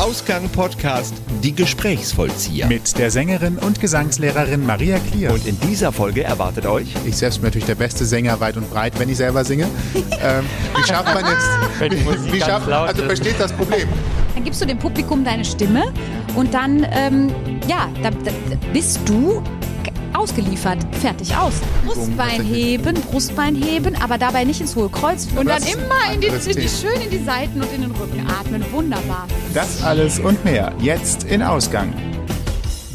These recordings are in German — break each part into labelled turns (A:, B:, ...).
A: Ausgang Podcast Die Gesprächsvollzieher.
B: Mit der Sängerin und Gesangslehrerin Maria Klier.
A: Und in dieser Folge erwartet euch
B: ich selbst bin natürlich der beste Sänger weit und breit, wenn ich selber singe. ähm, wie schafft man
C: Musik
B: wie schafft, also versteht das Problem.
D: Dann gibst du dem Publikum deine Stimme und dann, ähm, ja, da, da bist du ausgeliefert, fertig aus. Brustbein heben, Brustbein heben, aber dabei nicht ins hohe Kreuz und
B: Das
D: dann immer in die, in die, schön in die Seiten und in den Rücken atmen. Wunderbar.
B: Das alles und mehr jetzt in Ausgang.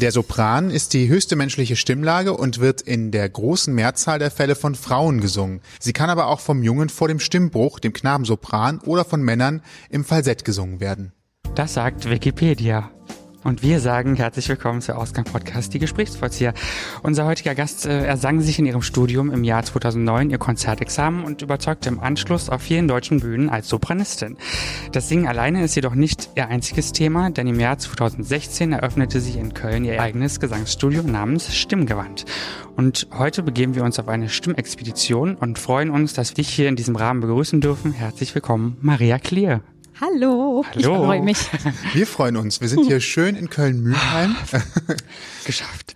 B: Der Sopran ist die höchste menschliche Stimmlage und wird in der großen Mehrzahl der Fälle von Frauen gesungen. Sie kann aber auch vom Jungen vor dem Stimmbruch, dem Knabensopran oder von Männern im Falsett gesungen werden.
C: Das sagt Wikipedia. Und wir sagen herzlich willkommen zu Ausgang Podcast, die Gesprächsvollzieher. Unser heutiger Gast äh, ersang sich in ihrem Studium im Jahr 2009 ihr Konzertexamen und überzeugte im Anschluss auf vielen deutschen Bühnen als Sopranistin. Das Singen alleine ist jedoch nicht ihr einziges Thema, denn im Jahr 2016 eröffnete sie in Köln ihr eigenes Gesangsstudio namens Stimmgewand. Und heute begeben wir uns auf eine Stimmexpedition und freuen uns, dass wir dich hier in diesem Rahmen begrüßen dürfen. Herzlich willkommen, Maria Klier.
D: Hallo. Ich
C: Hallo.
D: freue mich.
B: Wir freuen uns. Wir sind hier schön in Köln-Mühlheim.
C: Geschafft.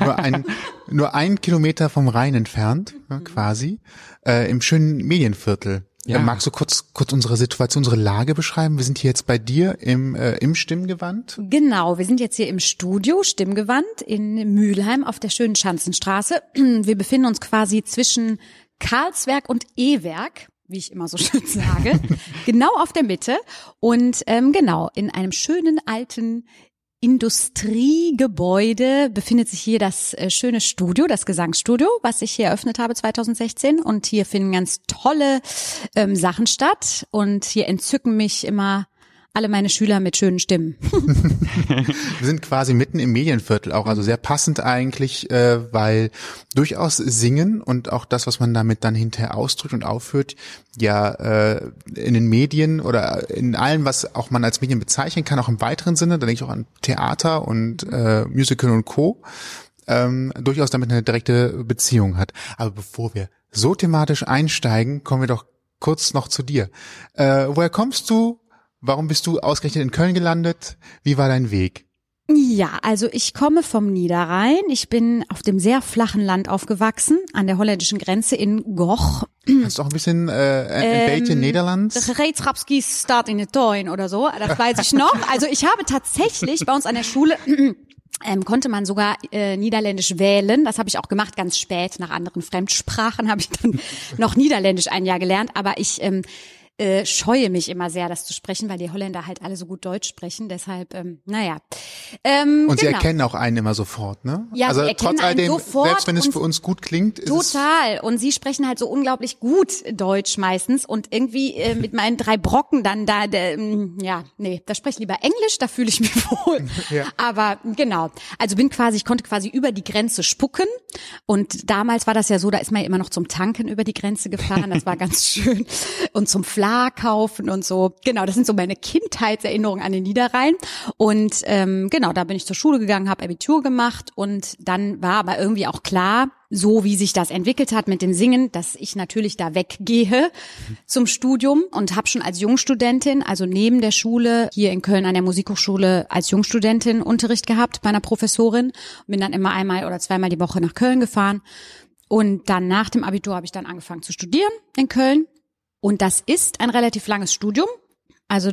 B: nur ein, nur ein Kilometer vom Rhein entfernt, ja, quasi, äh, im schönen Medienviertel.
C: Ja.
B: Äh, magst du kurz, kurz unsere Situation, unsere Lage beschreiben? Wir sind hier jetzt bei dir im, äh, im Stimmgewand.
D: Genau, wir sind jetzt hier im Studio Stimmgewand in Mülheim auf der schönen Schanzenstraße. Wir befinden uns quasi zwischen Karlswerk und E-Werk, wie ich immer so schön sage, genau auf der Mitte und ähm, genau in einem schönen alten Industriegebäude befindet sich hier das äh, schöne Studio, das Gesangsstudio, was ich hier eröffnet habe 2016. Und hier finden ganz tolle ähm, Sachen statt. Und hier entzücken mich immer alle meine Schüler mit schönen Stimmen.
B: Wir sind quasi mitten im Medienviertel auch, also sehr passend eigentlich, äh, weil durchaus Singen und auch das, was man damit dann hinterher ausdrückt und aufführt, ja äh, in den Medien oder in allem, was auch man als Medien bezeichnen kann, auch im weiteren Sinne, da denke ich auch an Theater und äh, Musical und Co., ähm, durchaus damit eine direkte Beziehung hat. Aber bevor wir so thematisch einsteigen, kommen wir doch kurz noch zu dir. Äh, woher kommst du? Warum bist du ausgerechnet in Köln gelandet? Wie war dein Weg?
D: Ja, also ich komme vom Niederrhein. Ich bin auf dem sehr flachen Land aufgewachsen, an der holländischen Grenze in Goch.
B: Kannst du auch ein bisschen äh, ein
D: Ähm,
B: bisschen Nederlands?
D: Reetschapski start in de Toin oder so, das weiß ich noch. Also ich habe tatsächlich bei uns an der Schule ähm, konnte man sogar äh, Niederländisch wählen. Das habe ich auch gemacht, ganz spät. Nach anderen Fremdsprachen habe ich dann noch Niederländisch ein Jahr gelernt. Aber ich ähm, äh, scheue mich immer sehr, das zu sprechen, weil die Holländer halt alle so gut Deutsch sprechen. Deshalb, ähm, naja. Ähm,
B: Und sie
D: genau.
B: erkennen auch einen immer sofort, ne?
D: Ja,
B: also
D: sie erkennen
B: trotz all dem,
D: sofort
B: selbst wenn es für uns gut klingt, ist
D: Total. Und sie sprechen halt so unglaublich gut Deutsch meistens und irgendwie äh, mit meinen drei Brocken dann da, der, ähm, ja, nee, da spreche ich lieber Englisch, da fühle ich mich wohl.
B: Ja.
D: Aber genau. Also bin quasi, ich konnte quasi über die Grenze spucken und damals war das ja so, da ist man ja immer noch zum Tanken über die Grenze gefahren, das war ganz schön und zum Fla kaufen und so. Genau, das sind so meine Kindheitserinnerungen an den Niederrhein. Und ähm, genau, da bin ich zur Schule gegangen, habe Abitur gemacht und dann war aber irgendwie auch klar, so wie sich das entwickelt hat mit dem Singen, dass ich natürlich da weggehe zum Studium und habe schon als Jungstudentin, also neben der Schule hier in Köln an der Musikhochschule als Jungstudentin Unterricht gehabt bei einer Professorin, bin dann immer einmal oder zweimal die Woche nach Köln gefahren. Und dann nach dem Abitur habe ich dann angefangen zu studieren in Köln und das ist ein relativ langes Studium. Also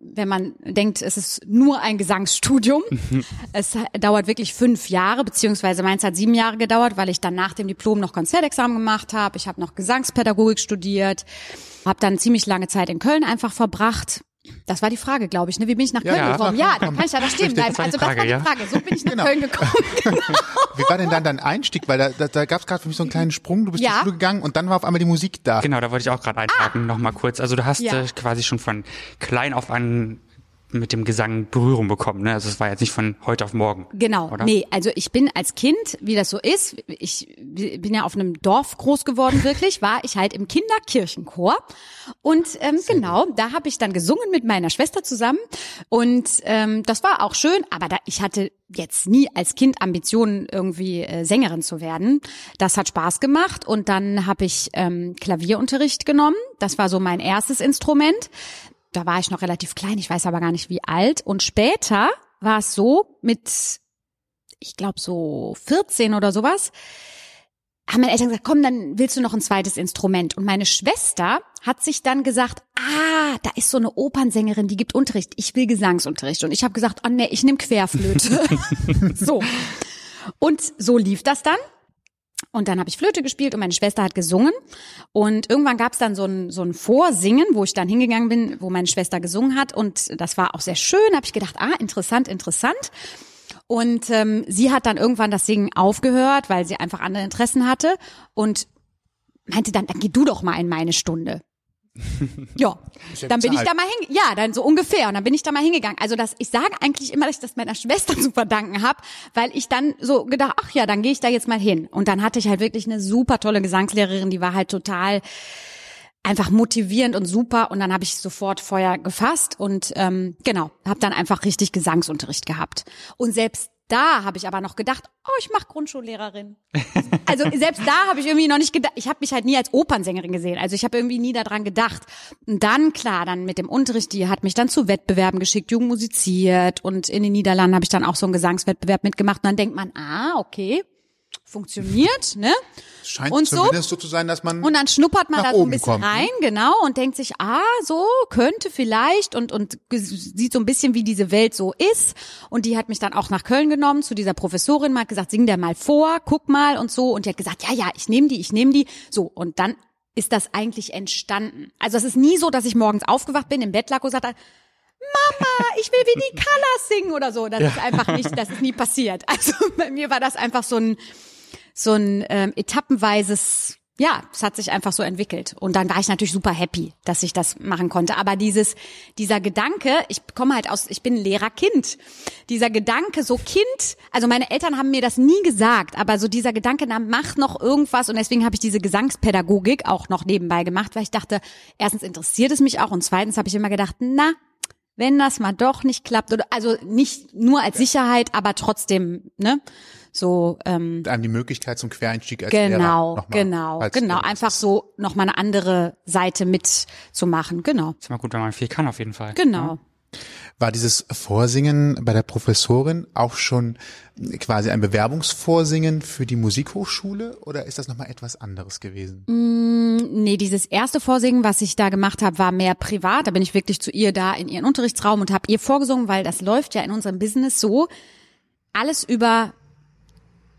D: wenn man denkt, es ist nur ein Gesangsstudium, es dauert wirklich fünf Jahre, beziehungsweise meins hat sieben Jahre gedauert, weil ich dann nach dem Diplom noch Konzertexamen gemacht habe. Ich habe noch Gesangspädagogik studiert, habe dann ziemlich lange Zeit in Köln einfach verbracht. Das war die Frage, glaube ich. Ne? Wie bin ich nach Köln
B: ja.
D: gekommen? Ja, dann kann ich ja da stehen bleiben. Also das war
C: Frage,
D: die. Frage. So bin ich nach
B: Genau.
D: Köln gekommen.
B: Wie war denn dann dein Einstieg? Weil da, da, da gab es gerade für mich so einen kleinen Sprung. Du bist
D: Ja.
B: zur Schule gegangen und dann war auf einmal die Musik da.
C: Genau, da wollte ich auch gerade einhaken, noch mal kurz. Also du hast
D: Ja.
C: äh, quasi schon von klein auf an mit dem Gesang Berührung bekommen, ne? Also es war jetzt nicht von heute auf morgen.
D: Genau.
C: Oder?
D: Nee, also ich bin als Kind, wie das so ist, ich bin ja auf einem Dorf groß geworden, wirklich, war ich halt im Kinderkirchenchor. Und ähm, genau, da habe ich dann gesungen mit meiner Schwester zusammen. Und ähm, das war auch schön, aber da, ich hatte jetzt nie als Kind Ambitionen, irgendwie äh, Sängerin zu werden. Das hat Spaß gemacht. Und dann habe ich ähm, Klavierunterricht genommen. Das war so mein erstes Instrument. Da war ich noch relativ klein, ich weiß aber gar nicht wie alt. Und später war es so mit, ich glaube so 14 oder sowas, haben meine Eltern gesagt, komm, dann willst du noch ein zweites Instrument. Und meine Schwester hat sich dann gesagt, ah, da ist so eine Opernsängerin, die gibt Unterricht. Ich will Gesangsunterricht. Und ich habe gesagt, oh nee, ich nehme Querflöte. so. Und so lief das dann. Und dann habe ich Flöte gespielt und meine Schwester hat gesungen. Und irgendwann gab es dann so ein, so ein Vorsingen, wo ich dann hingegangen bin, wo meine Schwester gesungen hat. Und das war auch sehr schön. Habe ich gedacht, ah, interessant, interessant. Und ähm, sie hat dann irgendwann das Singen aufgehört, weil sie einfach andere Interessen hatte und meinte dann, dann geh du doch mal in meine Stunde. Ja, dann bin ich da mal hin, ja, dann so ungefähr und dann bin ich da mal hingegangen. Also das, ich sage eigentlich immer, dass ich das meiner Schwester zu verdanken habe, weil ich dann so gedacht, ach ja, dann gehe ich da jetzt mal hin. Und dann hatte ich halt wirklich eine super tolle Gesangslehrerin, die war halt total einfach motivierend und super und dann habe ich sofort Feuer gefasst und ähm, genau, habe dann einfach richtig Gesangsunterricht gehabt. Und selbst da habe ich aber noch gedacht, oh, ich mache Grundschullehrerin. Also selbst da habe ich irgendwie noch nicht gedacht, ich habe mich halt nie als Opernsängerin gesehen. Also ich habe irgendwie nie daran gedacht. Und dann klar, dann mit dem Unterricht, die hat mich dann zu Wettbewerben geschickt, Jugend musiziert und in den Niederlanden habe ich dann auch so einen Gesangswettbewerb mitgemacht und dann denkt man, ah, okay, funktioniert, ne?
B: Scheint
D: und so.
B: zumindest so zu sein, dass man
D: Und dann schnuppert man da so ein bisschen
B: kommt, ne?
D: rein, genau, und denkt sich, ah, so könnte vielleicht und und sieht so ein bisschen, wie diese Welt so ist. Und die hat mich dann auch nach Köln genommen zu dieser Professorin, mal hat gesagt, sing der mal vor, guck mal und so. Und die hat gesagt, ja, ja, ich nehme die, ich nehme die. So und dann ist das eigentlich entstanden. Also es ist nie so, dass ich morgens aufgewacht bin, im Bett lag und sagte, Mama, ich will wie die Colors singen oder so. Das ist einfach nicht, das ist nie passiert. Also bei mir war das einfach so ein, so ein ähm, etappenweises, ja, es hat sich einfach so entwickelt. Und dann war ich natürlich super happy, dass ich das machen konnte. Aber dieses, dieser Gedanke, ich komme halt aus, ich bin Lehrerkind. Dieser Gedanke, so Kind, also meine Eltern haben mir das nie gesagt, aber so dieser Gedanke, na, mach noch irgendwas. Und deswegen habe ich diese Gesangspädagogik auch noch nebenbei gemacht, weil ich dachte, erstens interessiert es mich auch und zweitens habe ich immer gedacht, na, wenn das mal doch nicht klappt oder also nicht nur als Sicherheit, aber trotzdem, ne? So ähm,
B: einem die Möglichkeit zum Quereinstieg als Lehrer
D: genau,
B: nochmal,
D: genau,
B: falls
D: genau,
B: irgendwas
D: einfach so noch mal eine andere Seite mitzumachen, genau,
C: Ist immer gut, wenn man viel kann, auf jeden Fall.
D: genau.
B: War dieses Vorsingen bei der Professorin auch schon quasi ein Bewerbungsvorsingen für die Musikhochschule oder ist das nochmal etwas anderes gewesen?
D: Nee, dieses erste Vorsingen, was ich da gemacht habe, war mehr privat. Da bin ich wirklich zu ihr da in ihren Unterrichtsraum und habe ihr vorgesungen, weil das läuft ja in unserem Business so, alles über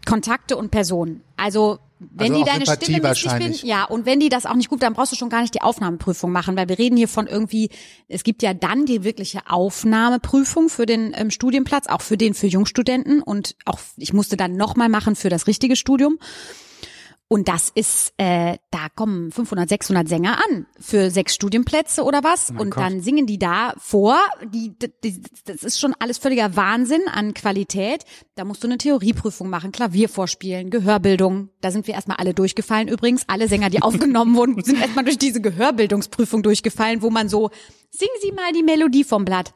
D: Kontakte und Personen. Also wenn
B: Also
D: die deine
B: Sympathie
D: Stimme
B: wahrscheinlich.
D: finden, ja, und wenn die das auch nicht gut, dann brauchst du schon gar nicht die Aufnahmeprüfung machen, weil wir reden hier von irgendwie, es gibt ja dann die wirkliche Aufnahmeprüfung für den ähm, Studienplatz, auch für den für Jungstudenten und auch ich musste dann nochmal machen für das richtige Studium. Und das ist, äh, da kommen 500, 600 Sänger an für sechs Studienplätze oder was.
C: mein
D: und
C: Gott.
D: dann singen die da vor. Die, die, das ist schon alles völliger Wahnsinn an Qualität. Da musst du eine Theorieprüfung machen, Klavier vorspielen, Gehörbildung. Da sind wir erstmal alle durchgefallen übrigens. Alle Sänger, die aufgenommen wurden, sind erstmal durch diese Gehörbildungsprüfung durchgefallen, wo man so, singen Sie mal die Melodie vom Blatt.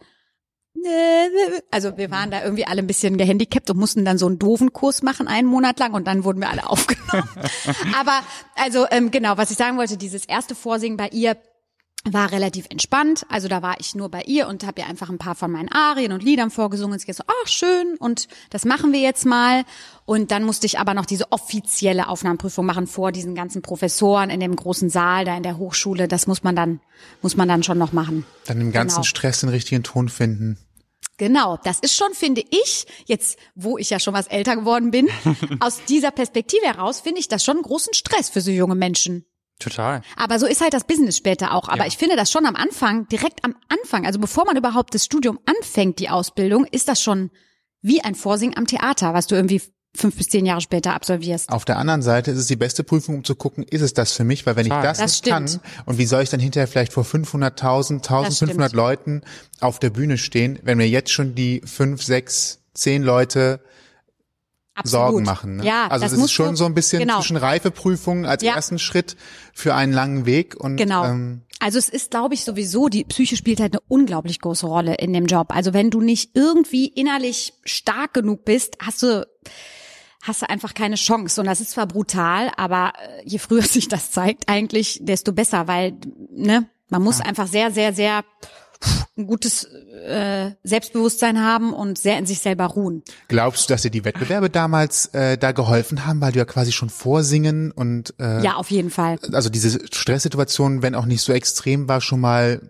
D: Also wir waren da irgendwie alle ein bisschen gehandicapt und mussten dann so einen doofen Kurs machen, einen Monat lang und dann wurden wir alle aufgenommen. Aber also ähm, genau, was ich sagen wollte, dieses erste Vorsingen bei ihr war relativ entspannt. Also da war ich nur bei ihr und habe ihr einfach ein paar von meinen Arien und Liedern vorgesungen. Und sie so, ach schön, und das machen wir jetzt mal. Und dann musste ich aber noch diese offizielle Aufnahmeprüfung machen vor diesen ganzen Professoren in dem großen Saal da in der Hochschule. Das muss man dann, muss man dann schon noch machen.
B: Dann im ganzen
D: Genau.
B: Stress den richtigen Ton finden.
D: Genau, das ist schon, finde ich, jetzt, wo ich ja schon was älter geworden bin, aus dieser Perspektive heraus finde ich das schon einen großen Stress für so junge Menschen.
C: Total.
D: Aber so ist halt das Business später auch. Aber
C: Ja.
D: ich finde das schon am Anfang, direkt am Anfang, also bevor man überhaupt das Studium anfängt, die Ausbildung, ist das schon wie ein Vorsingen am Theater, was du irgendwie fünf bis zehn Jahre später absolvierst.
B: Auf der anderen Seite ist es die beste Prüfung, um zu gucken, ist es das für mich? Weil wenn ich
C: Total.
B: das,
D: Das
B: nicht
D: stimmt.
B: kann und wie soll ich dann hinterher vielleicht vor 500.000, 1500
D: stimmt.
B: Leuten auf der Bühne stehen, wenn mir jetzt schon die fünf, sechs, zehn Leute
D: Absolut.
B: Sorgen machen. Ne?
D: Ja,
B: also
D: das
B: das, ist schon
D: du-
B: so ein bisschen
D: genau.
B: zwischen Reifeprüfungen als
D: Ja.
B: ersten Schritt für einen langen Weg und
D: Genau.
B: ähm,
D: Also es ist, glaube ich, sowieso, die Psyche spielt halt eine unglaublich große Rolle in dem Job. Also wenn du nicht irgendwie innerlich stark genug bist, hast du hast du einfach keine Chance. Und das ist zwar brutal, aber äh, je früher sich das zeigt eigentlich, desto besser, weil ne, man muss einfach sehr, sehr, sehr ein gutes äh, Selbstbewusstsein haben und sehr in sich selber ruhen.
B: Glaubst du, dass dir die Wettbewerbe damals äh, da geholfen haben, weil du ja quasi schon vorsingen und äh,
D: Ja, auf jeden Fall.
B: also diese Stresssituation, wenn auch nicht so extrem war, schon mal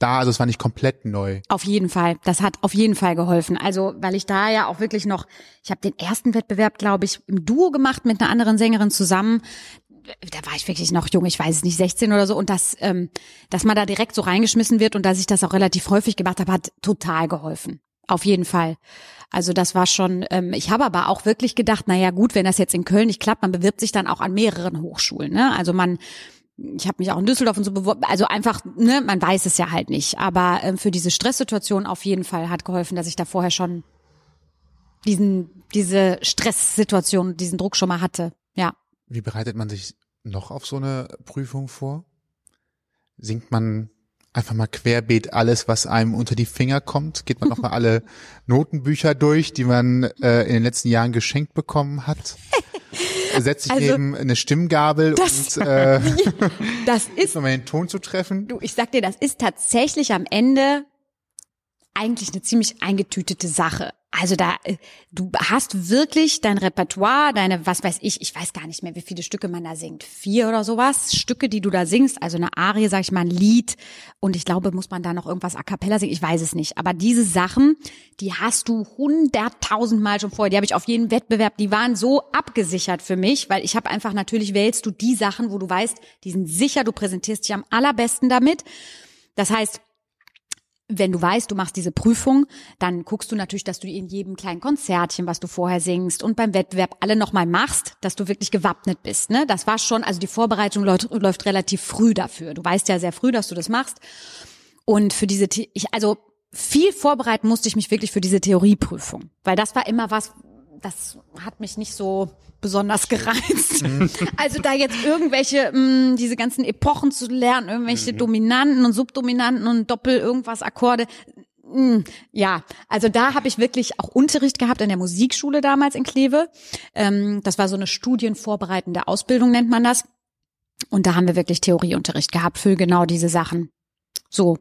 B: da, also es war nicht komplett neu.
D: Auf jeden Fall. Das hat auf jeden Fall geholfen. Also, weil ich da ja auch wirklich noch, ich habe den ersten Wettbewerb, glaube ich, im Duo gemacht mit einer anderen Sängerin zusammen. Da war ich wirklich noch jung, ich weiß es nicht, 16 oder so. Und das, ähm, dass man da direkt so reingeschmissen wird und dass ich das auch relativ häufig gemacht habe, hat total geholfen. Auf jeden Fall. Also das war schon, ähm, ich habe aber auch wirklich gedacht, na ja gut, wenn das jetzt in Köln nicht klappt, man bewirbt sich dann auch an mehreren Hochschulen. Ne? Also man, ich habe mich auch in Düsseldorf und so beworben, also einfach, ne, man weiß es ja halt nicht. Aber ähm, für diese Stresssituation auf jeden Fall hat geholfen, dass ich da vorher schon diesen, diese Stresssituation, diesen Druck schon mal hatte. Ja.
B: Wie bereitet man sich noch auf so eine Prüfung vor? Singt man einfach mal querbeet alles, was einem unter die Finger kommt? Geht man nochmal alle Notenbücher durch, die man äh, in den letzten Jahren geschenkt bekommen hat? Setzt sich
D: Also,
B: neben eine Stimmgabel
D: das-
B: und äh,
D: Das ist,
B: nochmal den Ton zu treffen?
D: du, ich sag dir, das ist tatsächlich am Ende eigentlich eine ziemlich eingetütete Sache. Also da, äh, du hast wirklich dein Repertoire, deine, was weiß ich, ich weiß gar nicht mehr, wie viele Stücke man da singt. Vier oder sowas, Stücke, die du da singst, also eine Arie, sag ich mal, ein Lied. Und ich glaube, muss man da noch irgendwas a cappella singen, ich weiß es nicht. Aber diese Sachen, die hast du hunderttausendmal schon vorher, die habe ich auf jedem Wettbewerb, die waren so abgesichert für mich, weil ich habe einfach, natürlich wählst du die Sachen, wo du weißt, die sind sicher, du präsentierst dich am allerbesten damit. Das heißt, wenn du weißt, du machst diese Prüfung, dann guckst du natürlich, dass du in jedem kleinen Konzertchen, was du vorher singst und beim Wettbewerb alle nochmal machst, dass du wirklich gewappnet bist. Ne? Das war schon, also die Vorbereitung läuft, läuft relativ früh dafür. Du weißt ja sehr früh, dass du das machst. Und für diese, ich, also viel vorbereiten musste ich mich wirklich für diese Theorieprüfung, weil das war immer was, das hat mich nicht so besonders gereizt. Also da jetzt irgendwelche, mh, diese ganzen Epochen zu lernen, irgendwelche Dominanten und Subdominanten und Doppel irgendwas Akkorde. mh, Ja, also da habe ich wirklich auch Unterricht gehabt in der Musikschule damals in Kleve. Ähm, das war so eine studienvorbereitende Ausbildung, nennt man das. Und da haben wir wirklich Theorieunterricht gehabt für genau diese Sachen. So,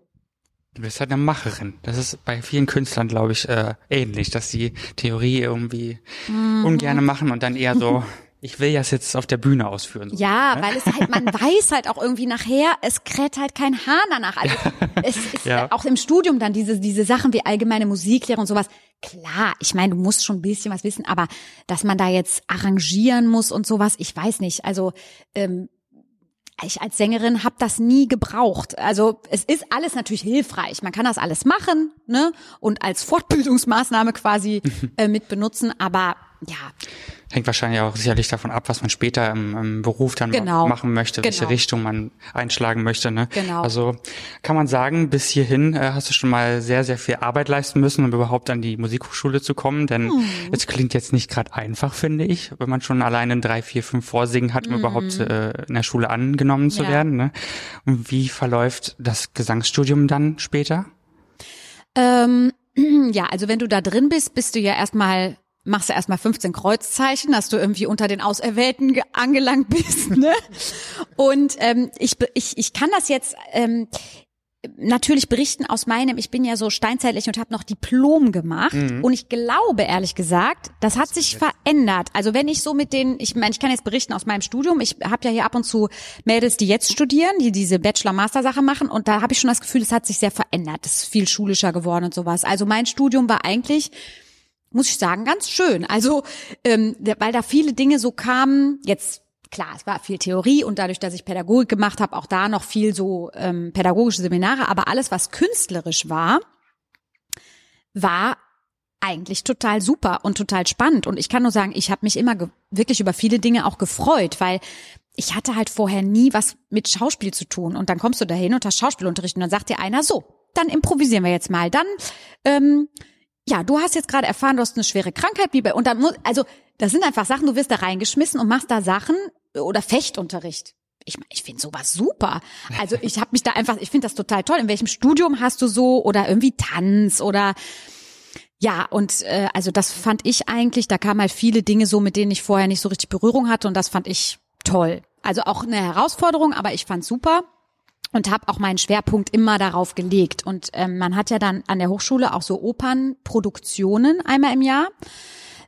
C: Du bist halt eine Macherin. Das ist bei vielen Künstlern, glaube ich, äh, ähnlich, dass die Theorie irgendwie
D: Mhm.
C: ungerne machen und dann eher so, ich will das jetzt auf der Bühne ausführen. So.
D: Ja, weil es halt, man weiß halt auch irgendwie nachher, es kräht halt kein Hahn danach. Also es ist
C: Ja.
D: auch im Studium dann diese, diese Sachen wie allgemeine Musiklehre und sowas. Klar, ich meine, du musst schon ein bisschen was wissen, aber dass man da jetzt arrangieren muss und sowas, ich weiß nicht. Also ähm, ich als Sängerin habe das nie gebraucht. Also es ist alles natürlich hilfreich. Man kann das alles machen, ne? Und als Fortbildungsmaßnahme quasi äh, mit benutzen. Aber ja,
C: Hängt wahrscheinlich auch sicherlich davon ab, was man später im, im Beruf dann
D: Genau.
C: machen möchte, welche
D: Genau.
C: Richtung man einschlagen möchte. Ne?
D: Genau.
C: Also kann man sagen, bis hierhin äh, hast du schon mal sehr, sehr viel Arbeit leisten müssen, um überhaupt an die Musikhochschule zu kommen. Denn
D: Mhm.
C: es klingt jetzt nicht gerade einfach, finde ich, wenn man schon alleine ein drei, vier, fünf Vorsingen hat, um überhaupt äh, in der Schule angenommen zu
D: Mhm. Ja.
C: werden. Ne? Und wie verläuft das Gesangsstudium dann später?
D: Ähm, ja, also wenn du da drin bist, bist du ja erstmal, machst du erstmal 15 Kreuzzeichen, dass du irgendwie unter den Auserwählten ge- angelangt bist, ne? Und ähm, ich, ich, ich kann das jetzt ähm, natürlich berichten aus meinem, ich bin ja so steinzeitlich und habe noch Diplom gemacht und ich glaube ehrlich gesagt, das hat sich verändert. Also wenn ich so mit den, ich meine, ich kann jetzt berichten aus meinem Studium, ich habe ja hier ab und zu Mädels, die jetzt studieren, die diese Bachelor-Master-Sache machen und da habe ich schon das Gefühl, es hat sich sehr verändert, es ist viel schulischer geworden und sowas. Also mein Studium war eigentlich muss ich sagen, ganz schön. Also, ähm, weil da viele Dinge so kamen, jetzt klar, es war viel Theorie und dadurch, dass ich Pädagogik gemacht habe, auch da noch viel so ähm, pädagogische Seminare, aber alles, was künstlerisch war, war eigentlich total super und total spannend. Und ich kann nur sagen, ich habe mich immer wirklich über viele Dinge auch gefreut, weil ich hatte halt vorher nie was mit Schauspiel zu tun. Und dann kommst du dahin und hast Schauspielunterricht und dann sagt dir einer so, dann improvisieren wir jetzt mal. Dann, ähm, ja, du hast jetzt gerade erfahren, du hast eine schwere Krankheit, wie und dann muss, also, das sind einfach Sachen, du wirst da reingeschmissen und machst da Sachen oder Fechtunterricht. Ich, ich finde sowas super. Also ich habe mich da einfach, ich finde das total toll. In welchem Studium hast du so oder irgendwie Tanz oder ja, und äh, also das fand ich eigentlich, da kamen halt viele Dinge so, mit denen ich vorher nicht so richtig Berührung hatte und das fand ich toll. Also auch eine Herausforderung, aber ich fand's super. Und habe auch meinen Schwerpunkt immer darauf gelegt. Und ähm, man hat ja dann an der Hochschule auch so Opernproduktionen einmal im Jahr.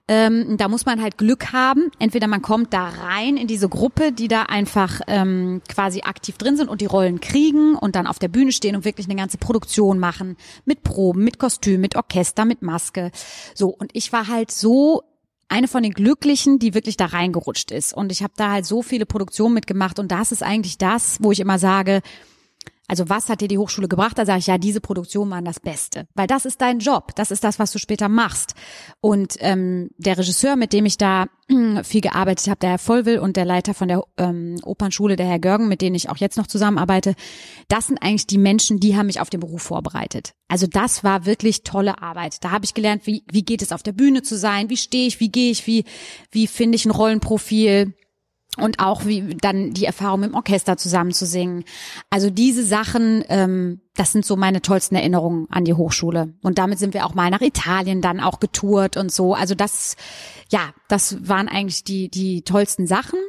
D: Ähm, da muss man halt Glück haben. Entweder man kommt da rein in diese Gruppe, die da einfach ähm, quasi aktiv drin sind und die Rollen kriegen und dann auf der Bühne stehen und wirklich eine ganze Produktion machen mit Proben, mit Kostüm, mit Orchester, mit Maske. So und ich war halt so eine von den Glücklichen, die wirklich da reingerutscht ist. Und ich habe da halt so viele Produktionen mitgemacht und das ist eigentlich das, wo ich immer sage, also was hat dir die Hochschule gebracht? Da sage ich, ja, diese Produktionen waren das Beste. Weil das ist dein Job. Das ist das, was du später machst. Und ähm, der Regisseur, mit dem ich da viel gearbeitet habe, der Herr Vollwill und der Leiter von der ähm, Opernschule, der Herr Görgen, mit denen ich auch jetzt noch zusammenarbeite, das sind eigentlich die Menschen, die haben mich auf den Beruf vorbereitet. Also das war wirklich tolle Arbeit. Da habe ich gelernt, wie, wie geht es auf der Bühne zu sein, wie stehe ich, wie gehe ich, wie, wie finde ich ein Rollenprofil und auch wie dann die Erfahrung dem Orchester zusammen zu singen. Also diese Sachen, ähm, das sind so meine tollsten Erinnerungen an die Hochschule. Und damit sind wir auch mal nach Italien dann auch getourt und so. Also das, ja, das waren eigentlich die die tollsten Sachen.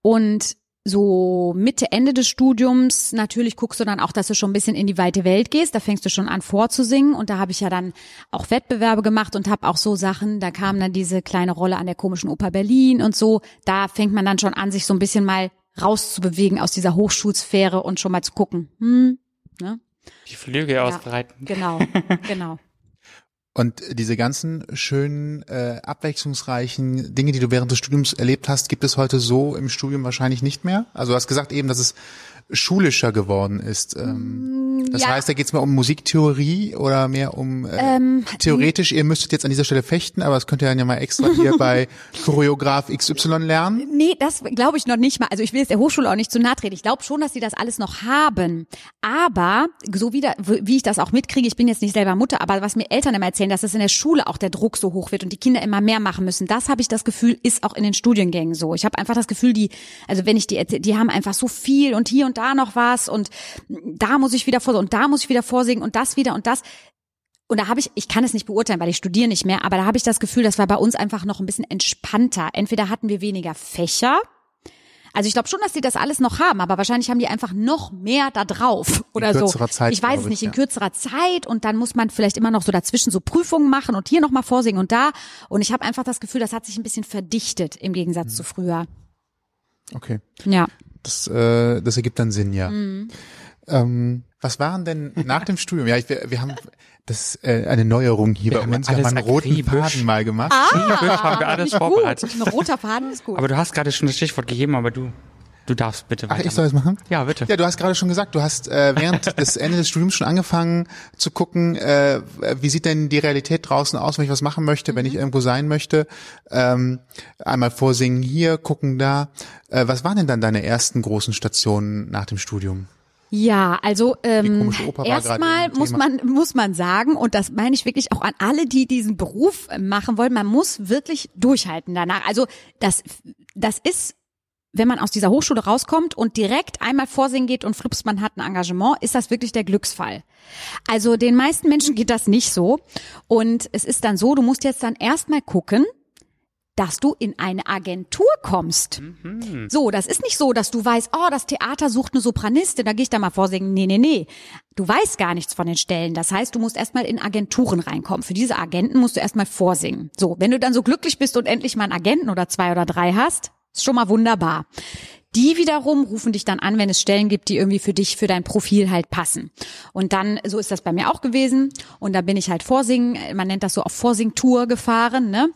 D: Und so Mitte, Ende des Studiums, natürlich guckst du dann auch, dass du schon ein bisschen in die weite Welt gehst. Da fängst du schon an vorzusingen. Und da habe ich ja dann auch Wettbewerbe gemacht und habe auch so Sachen, da kam dann diese kleine Rolle an der komischen Oper Berlin und so. Da fängt man dann schon an, sich so ein bisschen mal rauszubewegen aus dieser Hochschulsphäre und schon mal zu gucken. Hm, ne?
C: Die Flügel ja, ausbreiten.
D: Genau, genau.
B: Und diese ganzen schönen, äh, abwechslungsreichen Dinge, die du während des Studiums erlebt hast, gibt es heute so im Studium wahrscheinlich nicht mehr. Also du hast gesagt eben, dass es schulischer geworden ist. Ähm, das
D: ja.
B: heißt, da geht es mehr um Musiktheorie oder mehr um äh,
D: Ähm,
B: theoretisch, ihr müsstet jetzt an dieser Stelle fechten, aber das könnt ihr dann ja mal extra hier bei Choreograf XY lernen.
D: Nee, das glaube ich noch nicht mal. Also ich will jetzt der Hochschule auch nicht zu nahe treten. Ich glaube schon, dass sie das alles noch haben. Aber so wie, da, wie ich das auch mitkriege, ich bin jetzt nicht selber Mutter, aber was mir Eltern immer erzählen, dass es in der Schule auch der Druck so hoch wird und die Kinder immer mehr machen müssen, das habe ich das Gefühl, ist auch in den Studiengängen so. Ich habe einfach das Gefühl, die, also wenn ich die, die haben einfach so viel und hier und da noch was und da muss ich wieder vor und da muss ich wieder vorsingen und das wieder und das. Und da habe ich, ich kann es nicht beurteilen, weil ich studiere nicht mehr, aber da habe ich das Gefühl, das war bei uns einfach noch ein bisschen entspannter. Entweder hatten wir weniger Fächer. Also ich glaube schon, dass die das alles noch haben, aber wahrscheinlich haben die einfach noch mehr da drauf oder so.
B: kürzerer Zeit,
D: ich weiß es
B: glaube ich,
D: nicht, in kürzerer Zeit und dann muss man vielleicht immer noch so dazwischen so Prüfungen machen und hier nochmal vorsingen und da. Und ich habe einfach das Gefühl, das hat sich ein bisschen verdichtet im Gegensatz
B: Mhm.
D: zu früher.
B: Okay.
D: Ja.
B: Das, äh, das ergibt dann Sinn, ja.
D: Mhm.
B: Ähm, was waren denn nach dem Studium? Ja, ich, wir, wir haben das äh, eine Neuerung hier
C: Wir
B: bei uns. Wir haben einen roten
C: akribisch.
B: Faden mal gemacht.
C: Akribisch haben wir alles
D: Nicht
C: vorbereitet.
D: gut. Ein roter Faden ist gut.
C: Aber du hast gerade schon das Stichwort gegeben, aber du, du darfst bitte
B: Ach,
C: weiter.
B: ich soll es machen?
C: Ja, bitte.
B: Ja, du hast gerade schon gesagt, du hast äh, während des Ende des Studiums schon angefangen zu gucken, äh, wie sieht denn die Realität draußen aus, wenn ich was machen möchte, wenn ich irgendwo sein möchte. Ähm, einmal vorsingen hier, gucken da. Äh, was waren denn dann deine ersten großen Stationen nach dem Studium?
D: Ja, also ähm, erstmal muss man muss man sagen und das meine ich wirklich auch an alle, die diesen Beruf machen wollen. Man muss wirklich durchhalten danach. Also das das ist wenn man aus dieser Hochschule rauskommt und direkt einmal vorsingen geht und flips, man hat ein Engagement, ist das wirklich der Glücksfall. Also den meisten Menschen geht das nicht so. Und es ist dann so, du musst jetzt dann erstmal gucken, dass du in eine Agentur kommst. So, das ist nicht so, dass du weißt, oh, das Theater sucht eine Sopranistin, da gehe ich da mal vorsingen. Nee, nee, nee. Du weißt gar nichts von den Stellen. Das heißt, du musst erstmal in Agenturen reinkommen. Für diese Agenten musst du erstmal vorsingen. So, wenn du dann so glücklich bist und endlich mal einen Agenten oder zwei oder drei hast, ist schon mal wunderbar. Die wiederum rufen dich dann an, wenn es Stellen gibt, die irgendwie für dich, für dein Profil halt passen. Und dann, so ist das bei mir auch gewesen. Und da bin ich halt Vorsingen, man nennt das so auf Vorsingtour gefahren, ne?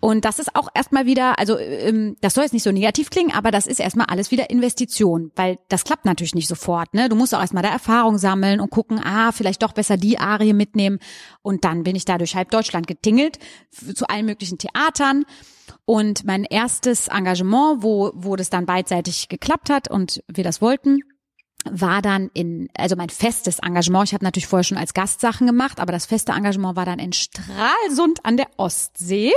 D: Und das ist auch erstmal wieder, also ähm, das soll jetzt nicht so negativ klingen, aber das ist erstmal alles wieder Investition, weil das klappt natürlich nicht sofort, ne? Du musst auch erstmal da Erfahrung sammeln und gucken, ah, vielleicht doch besser die Arie mitnehmen. Und dann bin ich da durch halb Deutschland getingelt, zu allen möglichen Theatern. Und mein erstes Engagement, wo, wo das dann beidseitig geklappt hat und wir das wollten, war dann in, also mein festes Engagement, ich habe natürlich vorher schon als Gast Sachen gemacht, aber das feste Engagement war dann in Stralsund an der Ostsee.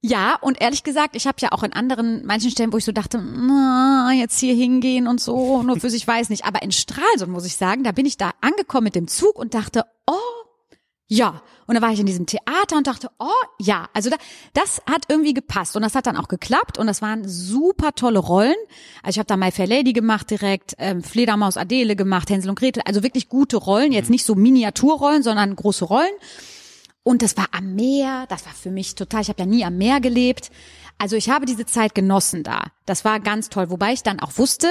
D: Ja, und ehrlich gesagt, ich habe ja auch in anderen, manchen Stellen, wo ich so dachte, na, jetzt hier hingehen und so, nur für sich weiß nicht. Aber in Stralsund, muss ich sagen, da bin ich da angekommen mit dem Zug und dachte, oh, Ja, und dann war ich in diesem Theater und dachte, oh ja, also da, das hat irgendwie gepasst. Und das hat dann auch geklappt. Und das waren super tolle Rollen. Also ich habe da My Fair Lady gemacht direkt, ähm, Fledermaus Adele gemacht, Hänsel und Gretel, also wirklich gute Rollen, jetzt nicht so Miniaturrollen, sondern große Rollen. Und das war am Meer, das war für mich total, ich habe ja nie am Meer gelebt. Also ich habe diese Zeit genossen da. Das war ganz toll, wobei ich dann auch wusste,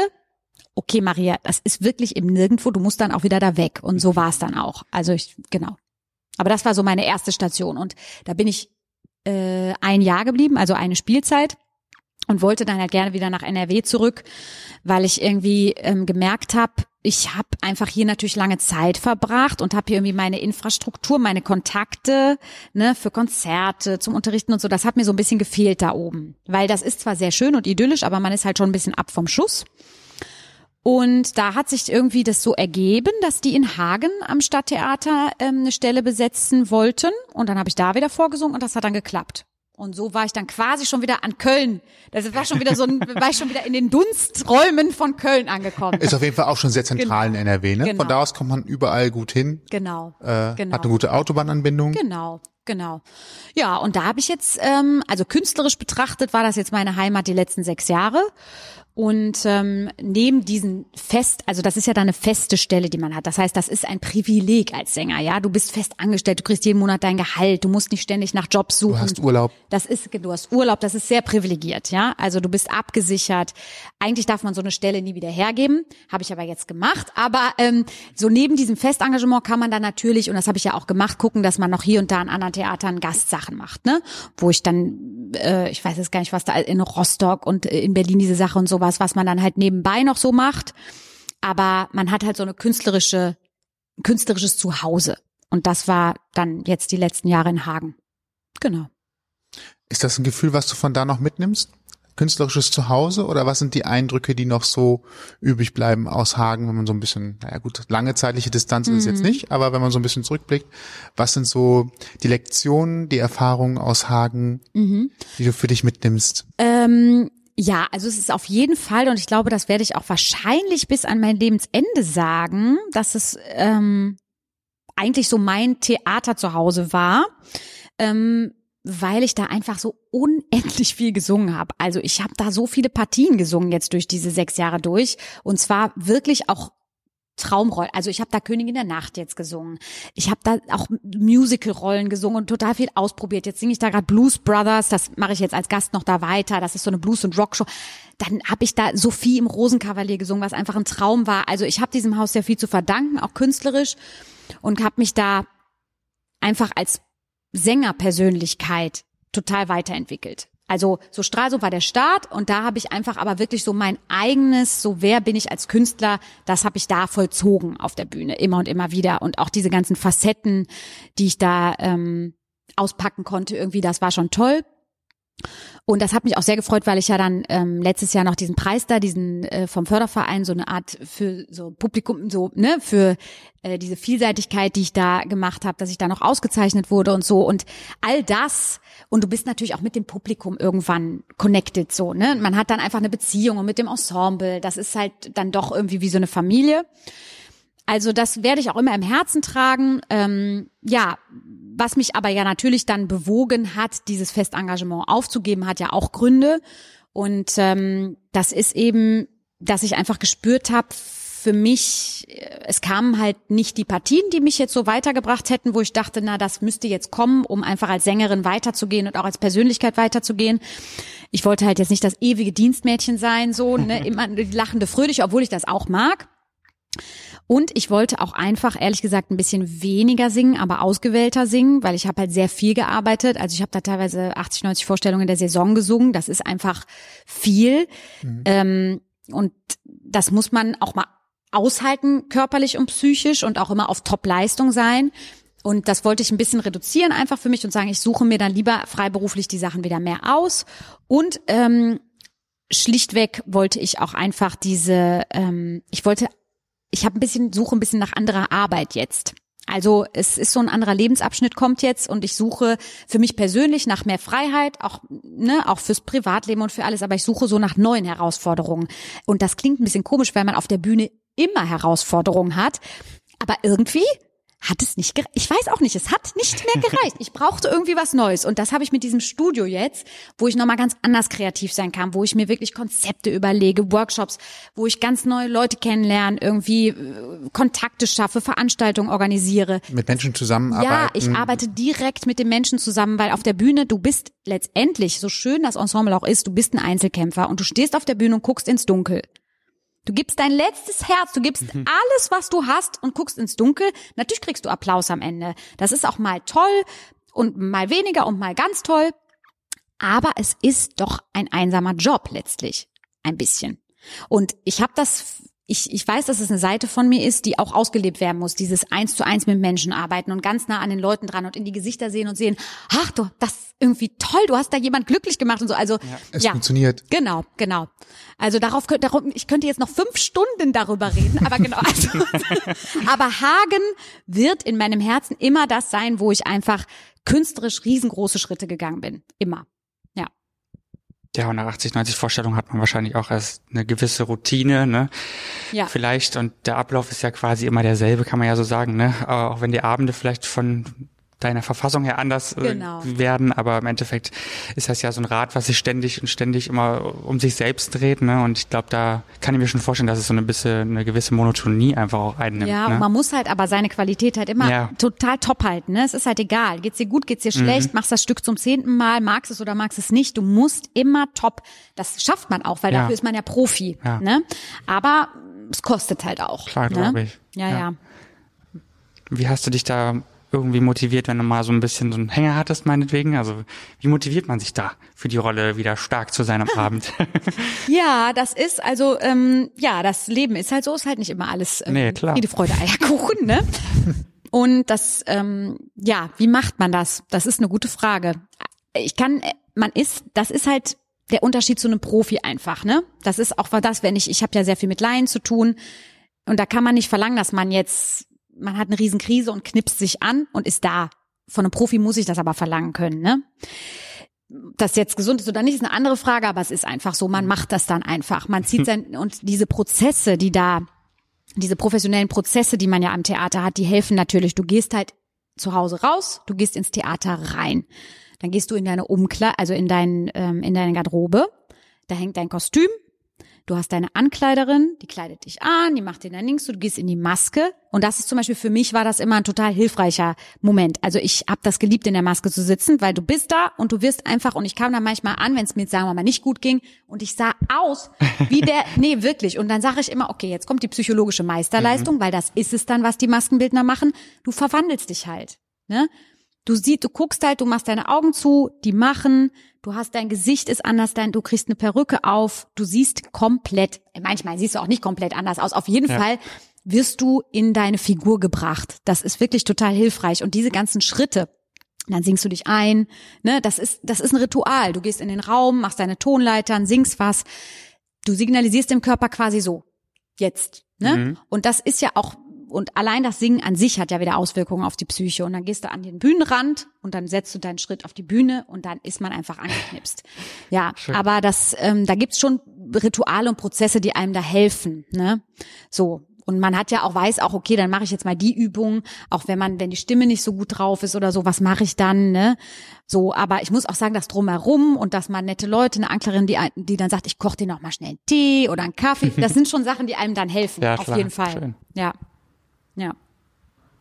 D: okay Maria, das ist wirklich im Nirgendwo, du musst dann auch wieder da weg. Und so war es dann auch. Also ich, genau. Aber das war so meine erste Station und da bin ich äh, ein Jahr geblieben, also eine Spielzeit und wollte dann halt gerne wieder nach NRW zurück, weil ich irgendwie ähm, gemerkt habe, ich habe einfach hier natürlich lange Zeit verbracht und habe hier irgendwie meine Infrastruktur, meine Kontakte ne, für Konzerte, zum Unterrichten und so. Das hat mir so ein bisschen gefehlt da oben, weil das ist zwar sehr schön und idyllisch, aber man ist halt schon ein bisschen ab vom Schuss. Und da hat sich irgendwie das so ergeben, dass die in Hagen am Stadttheater ähm, eine Stelle besetzen wollten. Und dann habe ich da wieder vorgesungen und das hat dann geklappt. Und so war ich dann quasi schon wieder an Köln. Das war schon wieder so ein, war ich schon wieder in den Dunsträumen von Köln angekommen.
B: Ist auf jeden Fall auch schon sehr zentral
D: Genau.
B: in NRW, ne?
D: Genau.
B: Von da aus kommt man überall gut hin.
D: Genau.
B: Äh,
D: genau.
B: Hat eine gute Autobahnanbindung.
D: Genau, genau. Ja, und da habe ich jetzt, ähm, also künstlerisch betrachtet, war das jetzt meine Heimat die letzten sechs Jahre. Und ähm, neben diesen Fest, also das ist ja dann eine feste Stelle, die man hat. Das heißt, das ist ein Privileg als Sänger, ja. Du bist fest angestellt, du kriegst jeden Monat dein Gehalt, du musst nicht ständig nach Jobs suchen.
B: Du hast Urlaub.
D: Das ist, du hast Urlaub, das ist sehr privilegiert, ja. Also du bist abgesichert. Eigentlich darf man so eine Stelle nie wieder hergeben, habe ich aber jetzt gemacht. Aber ähm, so neben diesem Festengagement kann man dann natürlich, und das habe ich ja auch gemacht, gucken, dass man noch hier und da an anderen Theatern Gastsachen macht, ne? Wo ich dann, äh, ich weiß jetzt gar nicht, was da in Rostock und äh, in Berlin diese Sache und sowas, was man dann halt nebenbei noch so macht. Aber man hat halt so eine künstlerische, künstlerisches Zuhause. Und das war dann jetzt die letzten Jahre in Hagen. Genau.
B: Ist das ein Gefühl, was du von da noch mitnimmst? Künstlerisches Zuhause oder was sind die Eindrücke, die noch so übrig bleiben aus Hagen, wenn man so ein bisschen, naja gut, lange zeitliche Distanz ist es jetzt nicht, aber wenn man so ein bisschen zurückblickt, was sind so die Lektionen, die Erfahrungen aus Hagen, die du für dich mitnimmst?
D: Ähm, ja, also es ist auf jeden Fall, und ich glaube, das werde ich auch wahrscheinlich bis an mein Lebensende sagen, dass es ähm, eigentlich so mein Theater zu Hause war. Ähm, weil ich da einfach so unendlich viel gesungen habe. Also ich habe da so viele Partien gesungen jetzt durch diese sechs Jahre durch. Und zwar wirklich auch Traumrollen. Also ich habe da Königin der Nacht jetzt gesungen. Ich habe da auch Musical-Rollen gesungen und total viel ausprobiert. Jetzt singe ich da gerade Blues Brothers. Das mache ich jetzt als Gast noch da weiter. Das ist so eine Blues- und Rockshow. Dann habe ich da Sophie im Rosenkavalier gesungen, was einfach ein Traum war. Also ich habe diesem Haus sehr viel zu verdanken, auch künstlerisch. Und habe mich da einfach als Sängerpersönlichkeit total weiterentwickelt. Also so Stralsund war der Start und da habe ich einfach aber wirklich so mein eigenes, so wer bin ich als Künstler, das habe ich da vollzogen auf der Bühne, immer und immer wieder. Und auch diese ganzen Facetten, die ich da ähm, auspacken konnte, irgendwie, das war schon toll. Und das hat mich auch sehr gefreut, weil ich ja dann ähm, letztes Jahr noch diesen Preis da, diesen äh, vom Förderverein, so eine Art für so Publikum, so ne für äh, diese Vielseitigkeit, die ich da gemacht habe, dass ich da noch ausgezeichnet wurde und so und all das. Und du bist natürlich auch mit dem Publikum irgendwann connected, so ne. Man hat dann einfach eine Beziehung und mit dem Ensemble. Das ist halt dann doch irgendwie wie so eine Familie. Also das werde ich auch immer im Herzen tragen. Ähm, ja, was mich aber ja natürlich dann bewogen hat, dieses Festengagement aufzugeben, hat ja auch Gründe. Und ähm, das ist eben, dass ich einfach gespürt habe, für mich, äh, es kamen halt nicht die Partien, die mich jetzt so weitergebracht hätten, wo ich dachte, na, das müsste jetzt kommen, um einfach als Sängerin weiterzugehen und auch als Persönlichkeit weiterzugehen. Ich wollte halt jetzt nicht das ewige Dienstmädchen sein, so, ne, immer lachende Fröhliche, obwohl ich das auch mag. Und ich wollte auch einfach, ehrlich gesagt, ein bisschen weniger singen, aber ausgewählter singen, weil ich habe halt sehr viel gearbeitet. Also ich habe da teilweise 80, 90 Vorstellungen der Saison gesungen. Das ist einfach viel. Ähm, und das muss man auch mal aushalten, körperlich und psychisch und auch immer auf Top-Leistung sein. Und das wollte ich ein bisschen reduzieren einfach für mich und sagen, ich suche mir dann lieber freiberuflich die Sachen wieder mehr aus. Und ähm, schlichtweg wollte ich auch einfach diese, ähm, ich wollte ich habe ein bisschen suche ein bisschen nach anderer Arbeit jetzt. Also es ist so ein anderer Lebensabschnitt kommt jetzt und ich suche für mich persönlich nach mehr Freiheit, auch ne, auch fürs Privatleben und für alles, aber ich suche so nach neuen Herausforderungen. Und das klingt ein bisschen komisch, weil man auf der Bühne immer Herausforderungen hat, aber irgendwie hat es nicht gereicht. Ich weiß auch nicht, es hat nicht mehr gereicht. Ich brauchte irgendwie was Neues. Und das habe ich mit diesem Studio jetzt, wo ich nochmal ganz anders kreativ sein kann, wo ich mir wirklich Konzepte überlege, Workshops, wo ich ganz neue Leute kennenlerne, irgendwie äh, Kontakte schaffe, Veranstaltungen organisiere.
B: Mit Menschen zusammenarbeiten.
D: Ja, ich arbeite direkt mit den Menschen zusammen, weil auf der Bühne, du bist letztendlich, so schön das Ensemble auch ist, du bist ein Einzelkämpfer und du stehst auf der Bühne und guckst ins Dunkel. Du gibst dein letztes Herz, du gibst
B: Mhm.
D: alles, was du hast und guckst ins Dunkel. Natürlich kriegst du Applaus am Ende. Das ist auch mal toll und mal weniger und mal ganz toll. Aber es ist doch ein einsamer Job letztlich. Ein bisschen. Und ich habe das, ich, ich weiß, dass es eine Seite von mir ist, die auch ausgelebt werden muss. Dieses eins zu eins mit Menschen arbeiten und ganz nah an den Leuten dran und in die Gesichter sehen und sehen, ach du, das ist irgendwie toll, du hast da jemand glücklich gemacht und so. Also
B: Es
D: ja,
B: funktioniert.
D: Genau, genau. Also darauf, darum, ich könnte jetzt noch fünf Stunden darüber reden, aber genau. Also, aber Hagen wird in meinem Herzen immer das sein, wo ich einfach künstlerisch riesengroße Schritte gegangen bin. Immer. Ja.
C: Und nach 80, 90 Vorstellungen hat man wahrscheinlich auch erst eine gewisse Routine, ne?
D: Ja.
C: Vielleicht. Und der Ablauf ist ja quasi immer derselbe, kann man ja so sagen, ne? Aber auch wenn die Abende vielleicht von deiner Verfassung her anders äh,
D: Genau.
C: werden, aber im Endeffekt ist das ja so ein Rad, was sich ständig und ständig immer um sich selbst dreht, ne? Und ich glaube, da kann ich mir schon vorstellen, dass es so eine bisschen, eine gewisse Monotonie einfach auch einnimmt.
D: Ja,
C: ne?
D: man muss halt aber seine Qualität halt immer
C: Ja.
D: total top halten. Ne? Es ist halt egal. Geht's dir gut, geht's dir schlecht, machst das Stück zum zehnten Mal, magst es oder magst es nicht. Du musst immer top. Das schafft man auch, weil
C: Ja.
D: dafür ist man ja Profi.
C: Ja.
D: Ne? Aber es kostet halt auch.
C: Klar,
D: ne?
C: glaube ich.
D: Ja.
C: ja. Wie hast du dich da irgendwie motiviert, wenn du mal so ein bisschen so einen Hänger hattest, meinetwegen? Also, wie motiviert man sich da für die Rolle wieder stark zu sein am Abend?
D: Ja, das ist also ähm, ja, das Leben ist halt so, ist halt nicht immer alles ähm,
C: Nee, klar.
D: Friede, Freude, Eierkuchen, ne? Und das, ähm, ja, wie macht man das? Das ist eine gute Frage. Ich kann, man ist, das ist halt der Unterschied zu einem Profi einfach, ne? Das ist auch das, wenn ich, ich habe ja sehr viel mit Laien zu tun und da kann man nicht verlangen, dass man jetzt, man hat eine Riesenkrise und knipst sich an und ist da. Von einem Profi muss ich das aber verlangen können, ne? das jetzt gesund ist oder nicht, ist eine andere Frage, aber es ist einfach so, man macht das dann einfach. Man zieht sein, und diese Prozesse, die da, diese professionellen Prozesse, die man ja am Theater hat, die helfen natürlich. Du gehst halt zu Hause raus, du gehst ins Theater rein. Dann gehst du in deine Umkleide, also in dein, ähm, in deine Garderobe. Da hängt dein Kostüm. Du hast deine Ankleiderin, die kleidet dich an, die macht dir dann links, du gehst in die Maske. Und das ist zum Beispiel für mich war das immer ein total hilfreicher Moment. Also ich habe das geliebt, in der Maske zu sitzen, weil du bist da und du wirst einfach, und ich kam da manchmal an, wenn es mir sagen wir mal, nicht gut ging, und ich sah aus wie der, nee, wirklich. Und dann sage ich immer, okay, jetzt kommt die psychologische Meisterleistung, weil das ist es dann, was die Maskenbildner machen. Du verwandelst dich halt. Ne? Du siehst, du guckst halt, du machst deine Augen zu, die machen, du hast dein Gesicht ist anders, dein, du kriegst eine Perücke auf, du siehst komplett, manchmal siehst du auch nicht komplett anders aus. Auf jeden
C: Ja.
D: Fall wirst du in deine Figur gebracht. Das ist wirklich total hilfreich. Und diese ganzen Schritte, dann singst du dich ein, ne, das ist, das ist ein Ritual. Du gehst in den Raum, machst deine Tonleitern, singst was. Du signalisierst dem Körper quasi so, jetzt, ne?
C: Mhm.
D: Und das ist ja auch, und allein das Singen an sich hat ja wieder Auswirkungen auf die Psyche. Und dann gehst du an den Bühnenrand und dann setzt du deinen Schritt auf die Bühne und dann ist man einfach angeknipst. Ja, aber das, ähm, da gibt's schon Rituale und Prozesse, die einem da helfen, ne? So. Und man hat ja auch, weiß auch, okay, dann mache ich jetzt mal die Übung, auch wenn man, wenn die Stimme nicht so gut drauf ist oder so, was mache ich dann, ne? So, aber ich muss auch sagen, das drumherum und dass man nette Leute, eine Anklerin, die, die dann sagt, ich koche dir noch mal schnell einen Tee oder einen Kaffee, das sind schon Sachen, die einem dann helfen,
C: Ja,
D: auf
C: klar,
D: jeden Fall.
C: schön.
D: Ja. Ja.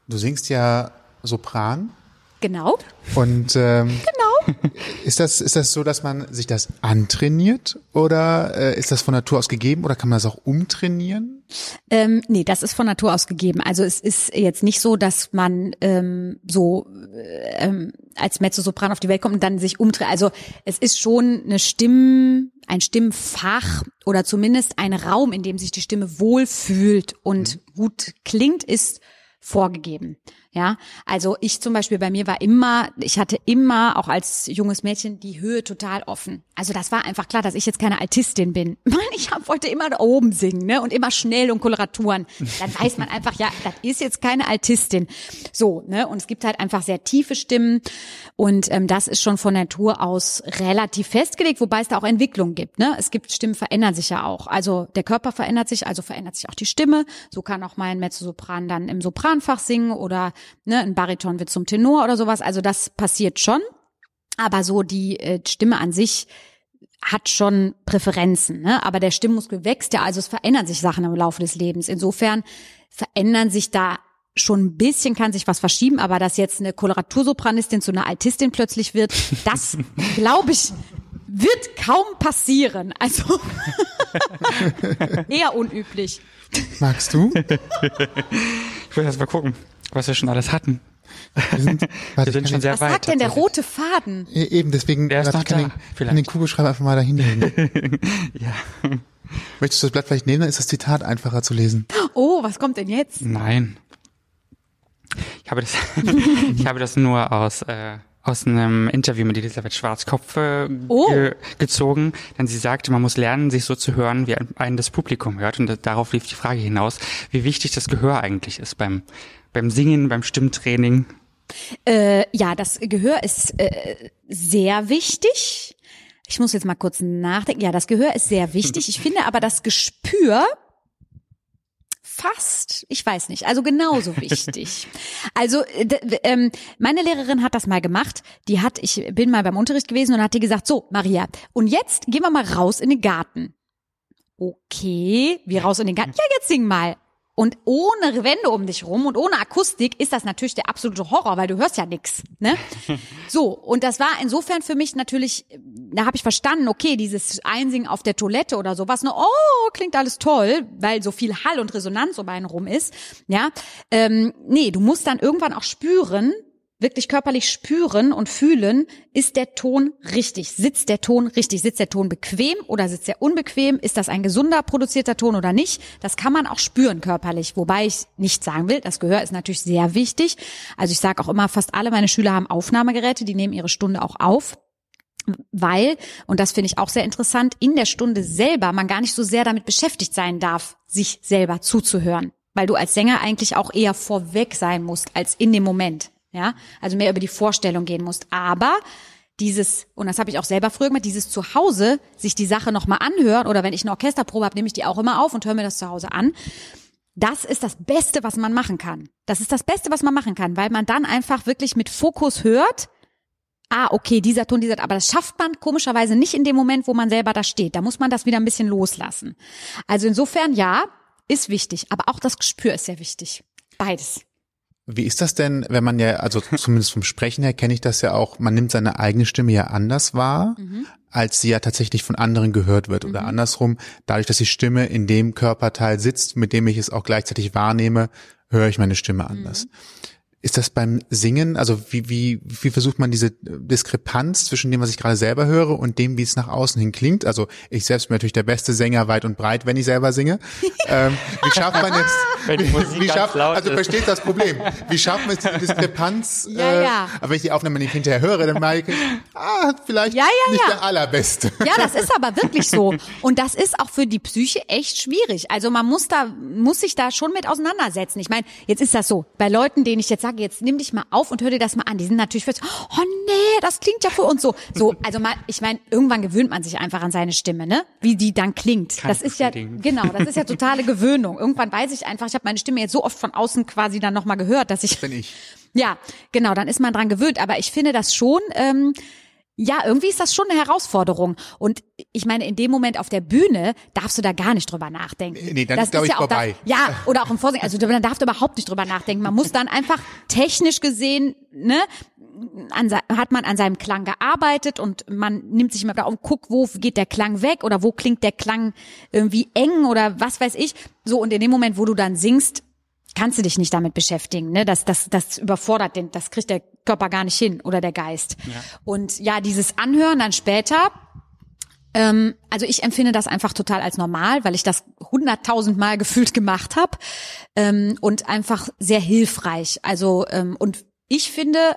B: Du singst ja Sopran.
D: Genau.
B: Und ähm, genau. Ist das ist das so, dass man sich das antrainiert oder äh, ist das von Natur aus gegeben oder kann man das auch umtrainieren?
D: Ähm, nee, das ist von Natur aus gegeben. Also es ist jetzt nicht so, dass man ähm, so äh, ähm, als Mezzosopran auf die Welt kommt und dann sich umdreht. Also es ist schon eine Stimm, ein Stimmfach oder zumindest ein Raum, in dem sich die Stimme wohlfühlt und gut klingt, ist vorgegeben. Ja, also ich zum Beispiel bei mir war immer, ich hatte immer auch als junges Mädchen die Höhe total offen. Also das war einfach klar, dass ich jetzt keine Altistin bin. Mann, ich hab, wollte immer da oben singen, ne, und immer schnell und Koloraturen. Dann weiß man einfach, ja, das ist jetzt keine Altistin. So, ne, und es gibt halt einfach sehr tiefe Stimmen und ähm, das ist schon von Natur aus relativ festgelegt, wobei es da auch Entwicklungen gibt. Ne, es gibt Stimmen verändern sich ja auch. Also der Körper verändert sich, also verändert sich auch die Stimme. So kann auch mal ein Mezzosopran dann im Sopranfach singen oder ne, ein Bariton wird zum Tenor oder sowas. Also das passiert schon. Aber so die äh, Stimme an sich hat schon Präferenzen, ne? aber der Stimmmuskel wächst ja, also es verändern sich Sachen im Laufe des Lebens. Insofern verändern sich da schon ein bisschen kann sich was verschieben, aber dass jetzt eine Koloratursopranistin zu einer Altistin plötzlich wird, das glaube ich wird kaum passieren. Also eher unüblich.
B: Magst du?
C: Ich will erst mal gucken, was wir schon alles hatten.
B: Wir sind, warte,
C: Wir sind schon sehr
D: Was
C: weit.
D: sagt denn der rote Faden?
B: den, eben, deswegen,
C: Der ist noch
B: ich kann,
C: da,
B: den, kann den Kugelschreiber einfach mal dahin legen.
C: Ja.
B: Möchtest du das Blatt vielleicht nehmen, dann ist das Zitat einfacher zu lesen.
D: Oh, was kommt denn jetzt?
C: Nein. Ich habe das, ich habe das nur aus, äh, aus einem Interview mit Elisabeth Schwarzkopf äh,
D: Oh.
C: ge gezogen, denn sie sagte, man muss lernen, sich so zu hören, wie ein- einen das Publikum hört. Und darauf lief die Frage hinaus, wie wichtig das Gehör eigentlich ist beim, beim Singen, beim Stimmtraining.
D: Äh, ja, das Gehör ist äh, sehr wichtig. Ich muss jetzt mal kurz nachdenken. Ja, das Gehör ist sehr wichtig. Ich finde aber das Gespür fast, ich weiß nicht, also genauso wichtig. Also äh, ähm, meine Lehrerin hat das mal gemacht. Die hat, ich bin mal beim Unterricht gewesen und hat die gesagt, so Maria, und jetzt gehen wir mal raus in den Garten. Okay, wir raus in den Garten. Ja, jetzt sing mal. Und ohne Wände um dich rum und ohne Akustik ist das natürlich der absolute Horror, weil du hörst ja nix. Ne? So, und das war insofern für mich natürlich, da habe ich verstanden, okay, dieses Einsingen auf der Toilette oder sowas, ne, oh, klingt alles toll, weil so viel Hall und Resonanz um einen rum ist. Ja, ähm, nee, du musst dann irgendwann auch spüren, wirklich körperlich spüren und fühlen, ist der Ton richtig? Sitzt der Ton richtig? Sitzt der Ton bequem oder sitzt er unbequem? Ist das ein gesunder produzierter Ton oder nicht? Das kann man auch spüren körperlich. Wobei ich nicht sagen will, das Gehör ist natürlich sehr wichtig. Also ich sage auch immer, fast alle meine Schüler haben Aufnahmegeräte, die nehmen ihre Stunde auch auf weil, und das finde ich auch sehr interessant, in der Stunde selber man gar nicht so sehr damit beschäftigt sein darf, sich selber zuzuhören. Weil du als Sänger eigentlich auch eher vorweg sein musst als in dem Moment. Ja, also mehr über die Vorstellung gehen musst. Aber dieses, und das habe ich auch selber früher gemacht, dieses zu Hause sich die Sache nochmal anhören oder wenn ich eine Orchesterprobe habe, nehme ich die auch immer auf und höre mir das zu Hause an. Das ist das Beste, was man machen kann. Das ist das Beste, was man machen kann, weil man dann einfach wirklich mit Fokus hört, ah, okay, dieser Ton, dieser, aber das schafft man komischerweise nicht in dem Moment, wo man selber da steht. Da muss man das wieder ein bisschen loslassen. Also insofern, ja, ist wichtig, aber auch das Gespür ist sehr wichtig. Beides.
B: Wie ist das denn, wenn man ja, also zumindest vom Sprechen her kenne ich das ja auch, man nimmt seine eigene Stimme ja anders wahr, als sie ja tatsächlich von anderen gehört wird. Oder andersrum, dadurch, dass die Stimme in dem Körperteil sitzt, mit dem ich es auch gleichzeitig wahrnehme, höre ich meine Stimme anders. Ist das beim Singen, also wie, wie, wie versucht man diese Diskrepanz zwischen dem, was ich gerade selber höre und dem, wie es nach außen hin klingt? Also ich selbst bin natürlich der beste Sänger weit und breit, wenn ich selber singe. ähm, wie schafft man jetzt,
C: Wenn die Musik
B: wie schafft, also versteht das Problem. Wie schafft man jetzt die Diskrepanz?
D: Ja,
B: äh,
D: ja.
B: Aber wenn ich die Aufnahme nicht hinterher höre, dann merke ich, ah, vielleicht
D: Ja, ja,
B: nicht
D: ja.
B: der allerbeste.
D: Ja, das ist aber wirklich so. Und das ist auch für die Psyche echt schwierig. Also man muss da, muss sich da schon mit auseinandersetzen. Ich meine, jetzt ist das so. Bei Leuten, denen ich jetzt sage, jetzt nimm dich mal auf und hör dir das mal an. Die sind natürlich für, oh nee, das klingt ja für uns so. So, also mal, ich meine, irgendwann gewöhnt man sich einfach an seine Stimme, ne? Wie die dann klingt.
C: Kann
D: das ist ja, genau, das ist ja totale Gewöhnung. Irgendwann weiß ich einfach, ich habe meine Stimme jetzt so oft von außen quasi dann nochmal gehört, dass ich
B: Bin ich.
D: ja, genau, dann ist man dran gewöhnt. Aber ich finde das schon, ähm, ja, irgendwie ist das schon eine Herausforderung. Und ich meine, in dem Moment auf der Bühne darfst du da gar nicht drüber nachdenken.
B: Nee, dann
D: das
B: ist, glaub ich,
D: ja
B: vorbei.
D: Da, ja, oder auch im Vorsingen. Also dann darfst du überhaupt nicht drüber nachdenken. Man muss dann einfach technisch gesehen, ne, an, hat man an seinem Klang gearbeitet und man nimmt sich mal da und guckt, wo geht der Klang weg oder wo klingt der Klang irgendwie eng oder was weiß ich. So, und in dem Moment, wo du dann singst, kannst du dich nicht damit beschäftigen, ne? Das, das, das überfordert den, das kriegt der Körper gar nicht hin oder der Geist. Und ja, dieses Anhören dann später, ähm, also ich empfinde das einfach total als normal, weil ich das hunderttausend Mal gefühlt gemacht habe ähm, und einfach sehr hilfreich. Also ähm, und ich finde,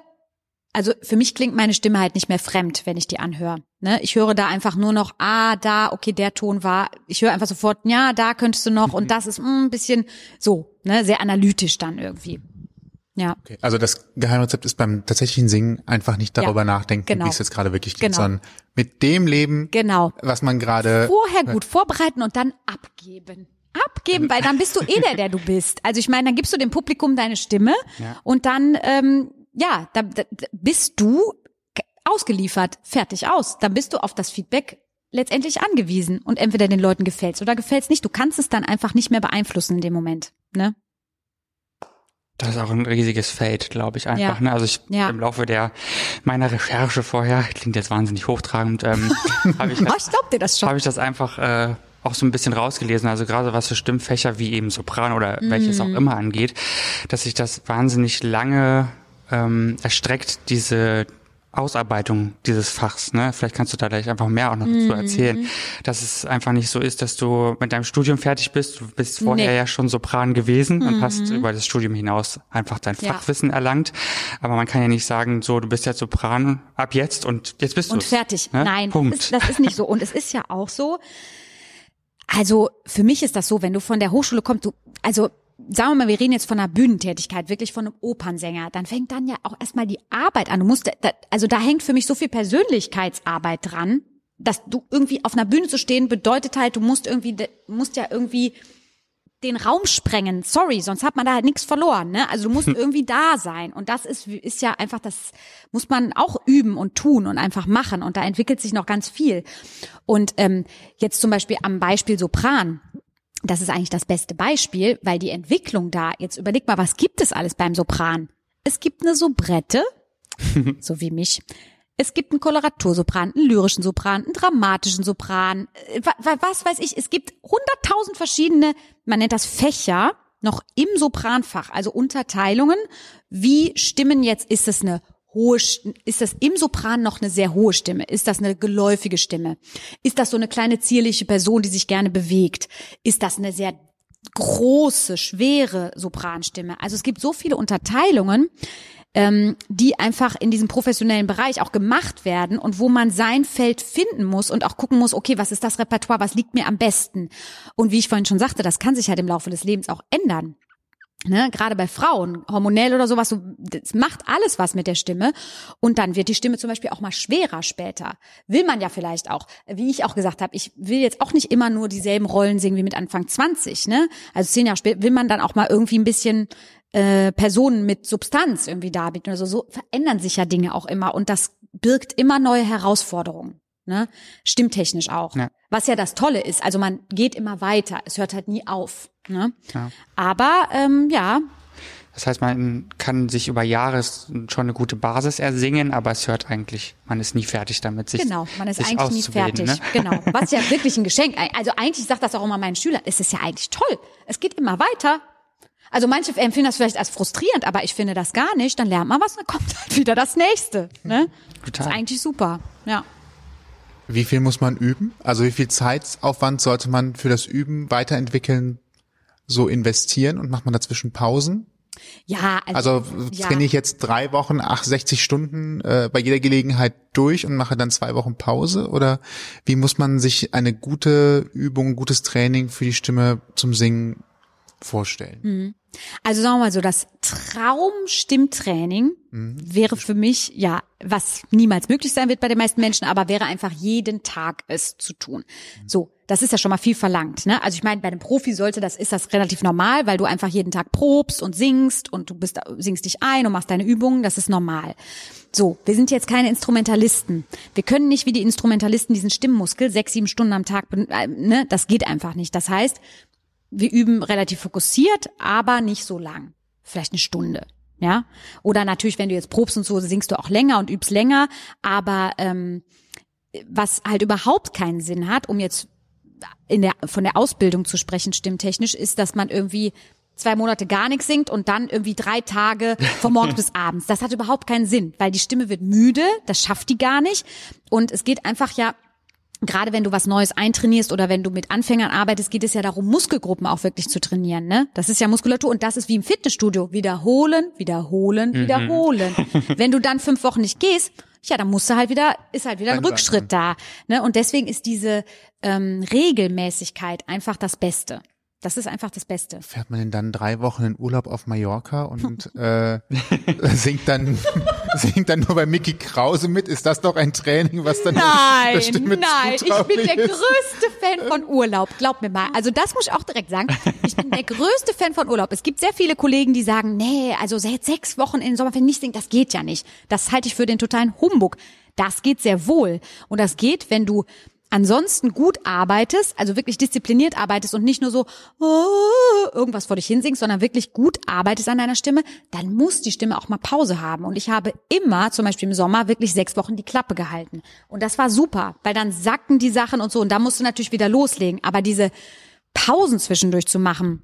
D: also für mich klingt meine Stimme halt nicht mehr fremd, wenn ich die anhöre. Ne? Ich höre da einfach nur noch, ah, da, okay, der Ton war. Ich höre einfach sofort, ja, da könntest du noch und das ist mm, ein bisschen so, ne, sehr analytisch dann irgendwie. Ja.
B: Okay. Also das Geheimrezept ist beim tatsächlichen Singen einfach nicht darüber
D: Ja,
B: nachdenken,
D: genau.
B: wie es jetzt gerade wirklich klingt,
D: Genau.
B: sondern mit dem Leben,
D: Genau.
B: was man gerade
D: Vorher gut vorbereiten und dann abgeben. abgeben, weil dann bist du eh der, der du bist. Also ich meine, dann gibst du dem Publikum deine Stimme
C: Ja.
D: und dann, ähm, ja, da da bist du ausgeliefert, fertig aus. Dann bist du auf das Feedback letztendlich angewiesen und entweder den Leuten gefällt's oder gefällt's nicht. Du kannst es dann einfach nicht mehr beeinflussen in dem Moment. Ne?
C: Das ist auch ein riesiges Feld, glaube ich einfach.
D: Ja.
C: Ne? Also ich
D: Ja.
C: im Laufe der meiner Recherche vorher klingt jetzt wahnsinnig hochtragend, ähm, habe ich
D: Oh,
C: das,
D: ich dir das schon.
C: habe ich das einfach äh, auch so ein bisschen rausgelesen. Also gerade was für Stimmfächer wie eben Sopran oder welches
D: Mhm.
C: auch immer angeht, dass sich das wahnsinnig lange ähm, erstreckt diese Ausarbeitung dieses Fachs, ne? Vielleicht kannst du da gleich einfach mehr auch noch
D: Mhm.
C: dazu erzählen, dass es einfach nicht so ist, dass du mit deinem Studium fertig bist. Du bist vorher
D: Nee. Mhm.
C: ja schon Sopran gewesen und hast über das Studium hinaus einfach dein
D: Ja.
C: Fachwissen erlangt. Aber man kann ja nicht sagen, so, du bist jetzt Sopran ab jetzt und jetzt bist du
D: und fertig.
C: Ne?
D: Nein,
C: Punkt.
D: Das, ist, das ist nicht so. Und es ist ja auch so. Also für mich ist das so, wenn du von der Hochschule kommst, du, also sagen wir mal, wir reden jetzt von einer Bühnentätigkeit, wirklich von einem Opernsänger, dann fängt dann ja auch erstmal die Arbeit an. Du musst, da, also da hängt für mich so viel Persönlichkeitsarbeit dran, dass du irgendwie auf einer Bühne zu stehen bedeutet halt, du musst irgendwie, du musst ja irgendwie den Raum sprengen. Sorry, sonst hat man da halt nichts verloren. Ne? Also du musst irgendwie da sein. Und das ist, ist ja einfach, das muss man auch üben und tun und einfach machen. Und da entwickelt sich noch ganz viel. Und ähm, jetzt zum Beispiel am Beispiel Sopran. Das ist eigentlich das beste Beispiel, weil die Entwicklung da, jetzt überleg mal, was gibt es alles beim Sopran? Es gibt eine Soubrette, so wie mich. Es gibt einen Koloratursopran, einen lyrischen Sopran, einen dramatischen Sopran, äh, wa- wa- was weiß ich. Es gibt hunderttausend verschiedene, man nennt das Fächer, noch im Sopranfach, also Unterteilungen. Wie Stimmen jetzt, ist es eine hohe, St- ist das im Sopran noch eine sehr hohe Stimme? Ist das eine geläufige Stimme? Ist das so eine kleine zierliche Person, die sich gerne bewegt? Ist das eine sehr große, schwere Sopranstimme? Also es gibt so viele Unterteilungen ähm, die einfach in diesem professionellen Bereich auch gemacht werden und wo man sein Feld finden muss und auch gucken muss, okay, was ist das Repertoire, was liegt mir am besten? Und wie ich vorhin schon sagte, das kann sich halt im Laufe des Lebens auch ändern. Ne, gerade bei Frauen, hormonell oder sowas, so, das macht alles was mit der Stimme. Und dann wird die Stimme zum Beispiel auch mal schwerer später. Will man ja vielleicht auch. Wie ich auch gesagt habe, ich will jetzt auch nicht immer nur dieselben Rollen singen wie mit Anfang 20. Ne? Also zehn Jahre später will man dann auch mal irgendwie ein bisschen äh, Personen mit Substanz irgendwie darbieten. Also so verändern sich ja Dinge auch immer. Und das birgt immer neue Herausforderungen. Ne? Stimmtechnisch auch.
C: Ja.
D: Was ja das Tolle ist. Also man geht immer weiter. Es hört halt nie auf. Ne?
C: Ja.
D: Aber ähm, ja,
C: Das heißt, man kann sich über Jahre schon eine gute Basis ersingen, aber es hört eigentlich, man ist nie fertig damit, sich
D: genau, man ist eigentlich nie fertig.
C: Ne?
D: Genau. Was ja wirklich ein Geschenk. Also eigentlich sagt das auch immer meinen Schülern, es ist ja eigentlich toll. Es geht immer weiter. Also manche empfinden das vielleicht als frustrierend, aber ich finde das gar nicht. Dann lernt man was, dann kommt halt wieder das nächste. Ne?
C: Total.
D: Das ist eigentlich super. Ja.
B: Wie viel muss man üben? Also wie viel Zeitaufwand sollte man für das Üben weiterentwickeln so investieren und macht man dazwischen Pausen?
D: Ja,
B: Also
D: ja.
B: trainiere ich jetzt drei Wochen, ach, 60 Stunden äh, bei jeder Gelegenheit durch und mache dann zwei Wochen Pause? Oder wie muss man sich eine gute Übung, gutes Training für die Stimme zum Singen vorstellen?
D: Also sagen wir mal so, das Traumstimmtraining
B: Mhm.
D: wäre für mich, ja, was niemals möglich sein wird bei den meisten Menschen, aber wäre einfach jeden Tag es zu tun. So, das ist ja schon mal viel verlangt. Ne? Also ich meine, bei einem Profi sollte das, ist das relativ normal, weil du einfach jeden Tag probst und singst und du bist, singst dich ein und machst deine Übungen, das ist normal. So, wir sind jetzt keine Instrumentalisten. Wir können nicht wie die Instrumentalisten diesen Stimmmuskel sechs, sieben Stunden am Tag, äh, ne? das geht einfach nicht. Das heißt, wir üben relativ fokussiert, aber nicht so lang. Vielleicht eine Stunde. Ja. Oder natürlich, wenn du jetzt probst und so, singst du auch länger und übst länger. Aber ähm, was halt überhaupt keinen Sinn hat, um jetzt in der, von der Ausbildung zu sprechen, stimmtechnisch, ist, dass man irgendwie zwei Monate gar nichts singt und dann irgendwie drei Tage von morgens bis abends. Das hat überhaupt keinen Sinn, weil die Stimme wird müde, das schafft die gar nicht. Und es geht einfach ja gerade wenn du was Neues eintrainierst oder wenn du mit Anfängern arbeitest, geht es ja darum, Muskelgruppen auch wirklich zu trainieren. Ne? Das ist ja Muskulatur und das ist wie im Fitnessstudio. Wiederholen, wiederholen, wiederholen. wenn du dann fünf Wochen nicht gehst, ja, dann musst du halt wieder, ist halt wieder ein
B: Dann-
D: Rückschritt da. Ne? Und deswegen ist diese ähm, Regelmäßigkeit einfach das Beste. Das ist einfach das Beste.
B: Fährt man denn dann drei Wochen in Urlaub auf Mallorca und äh, singt dann singt dann nur bei Mickey Krause mit? Ist das doch ein Training, was dann
D: Nein,
B: Stimme
D: nein, ich bin der
B: ist?
D: größte Fan von Urlaub. Glaub mir mal. Also das muss ich auch direkt sagen. Ich bin der größte Fan von Urlaub. Es gibt sehr viele Kollegen, die sagen, nee, also seit sechs Wochen in den Sommerferien nicht singen, das geht ja nicht. Das halte ich für den totalen Humbug. Das geht sehr wohl. Und das geht, wenn du ansonsten gut arbeitest, also wirklich diszipliniert arbeitest und nicht nur so oh, irgendwas vor dich hinsingst, sondern wirklich gut arbeitest an deiner Stimme, dann muss die Stimme auch mal Pause haben. Und ich habe immer, zum Beispiel im Sommer, wirklich sechs Wochen die Klappe gehalten. Und das war super, weil dann sacken die Sachen und so und da musst du natürlich wieder loslegen. Aber diese Pausen zwischendurch zu machen,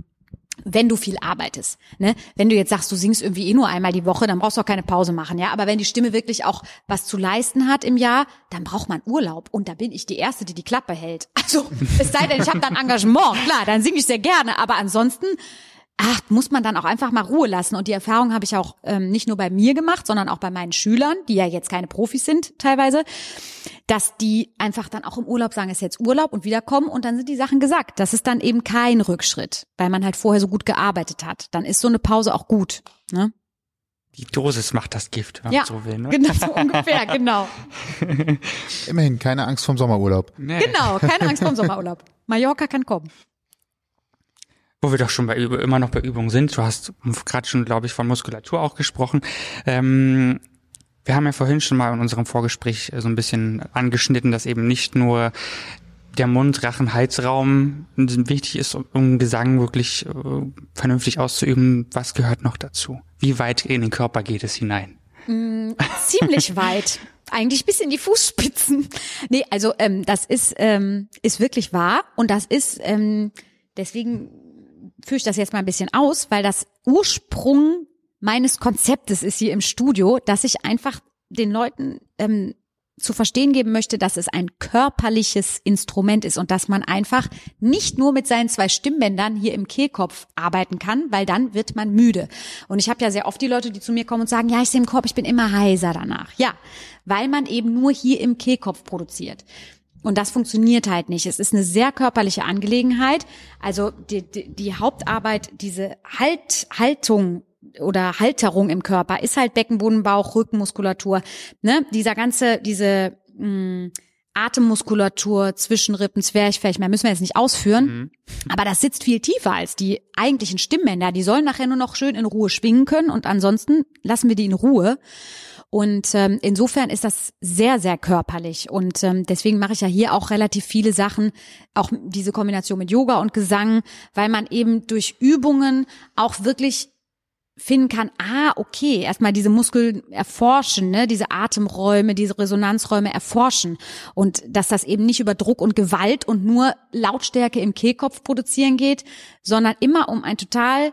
D: wenn du viel arbeitest. Ne? Wenn du jetzt sagst, du singst irgendwie eh nur einmal die Woche, dann brauchst du auch keine Pause machen, ja. Aber wenn die Stimme wirklich auch was zu leisten hat im Jahr, dann braucht man Urlaub. Und da bin ich die Erste, die die Klappe hält. Also es sei denn, ich habe dann Engagement, klar, dann singe ich sehr gerne. Aber ansonsten ach, muss man dann auch einfach mal Ruhe lassen. Und die Erfahrung habe ich auch ähm, nicht nur bei mir gemacht, sondern auch bei meinen Schülern, die ja jetzt keine Profis sind teilweise, dass die einfach dann auch im Urlaub sagen, es ist jetzt Urlaub und wiederkommen und dann sind die Sachen gesagt. Das ist dann eben kein Rückschritt, weil man halt vorher so gut gearbeitet hat. Dann ist so eine Pause auch gut. Ne?
C: Die Dosis macht das Gift, wenn
D: Ja,
C: man so will. Ne?
D: genau, so ungefähr, genau.
B: Immerhin keine Angst vom Sommerurlaub.
C: Nee.
D: Genau, keine Angst vor dem Sommerurlaub. Mallorca kann kommen.
C: Wo wir doch schon bei immer noch bei Übungen sind. Du hast gerade schon, glaube ich, von Muskulatur auch gesprochen. Ähm, wir haben ja vorhin schon mal in unserem Vorgespräch äh, so ein bisschen angeschnitten, dass eben nicht nur der Mund, Rachen, Halsraum wichtig ist, um- Gesang wirklich äh, vernünftig auszuüben. Was gehört noch dazu? Wie weit in den Körper geht es hinein?
D: Ziemlich weit. Eigentlich bis in die Fußspitzen. Nee, also ähm, das ist, ähm, ist wirklich wahr. Und das ist, ähm, deswegen führe ich das jetzt mal ein bisschen aus, weil das Ursprung meines Konzeptes ist hier im Studio, dass ich einfach den Leuten ähm, zu verstehen geben möchte, dass es ein körperliches Instrument ist und dass man einfach nicht nur mit seinen zwei Stimmbändern hier im Kehlkopf arbeiten kann, weil dann wird man müde. Und ich habe ja sehr oft die Leute, die zu mir kommen und sagen, ja, ich sehe im Korb, ich bin immer heiser danach. Ja, weil man eben nur hier im Kehlkopf produziert. Und das funktioniert halt nicht. Es ist eine sehr körperliche Angelegenheit. Also die, die, die Hauptarbeit, diese halt, Haltung oder Halterung im Körper ist halt Beckenboden, Bauch, Rückenmuskulatur. Ne? Dieser ganze, diese mh, Atemmuskulatur, Zwischenrippen, Zwerchfell, mehr müssen wir jetzt nicht ausführen. Aber das sitzt viel tiefer als die eigentlichen Stimmbänder. Die sollen nachher nur noch schön in Ruhe schwingen können und ansonsten lassen wir die in Ruhe. Und ähm, insofern ist das sehr, sehr körperlich. Und ähm, deswegen mache ich ja hier auch relativ viele Sachen, auch diese Kombination mit Yoga und Gesang, weil man eben durch Übungen auch wirklich finden kann, ah, okay, erstmal diese Muskeln erforschen, ne, diese Atemräume, diese Resonanzräume erforschen und dass das eben nicht über Druck und Gewalt und nur Lautstärke im Kehlkopf produzieren geht, sondern immer um ein total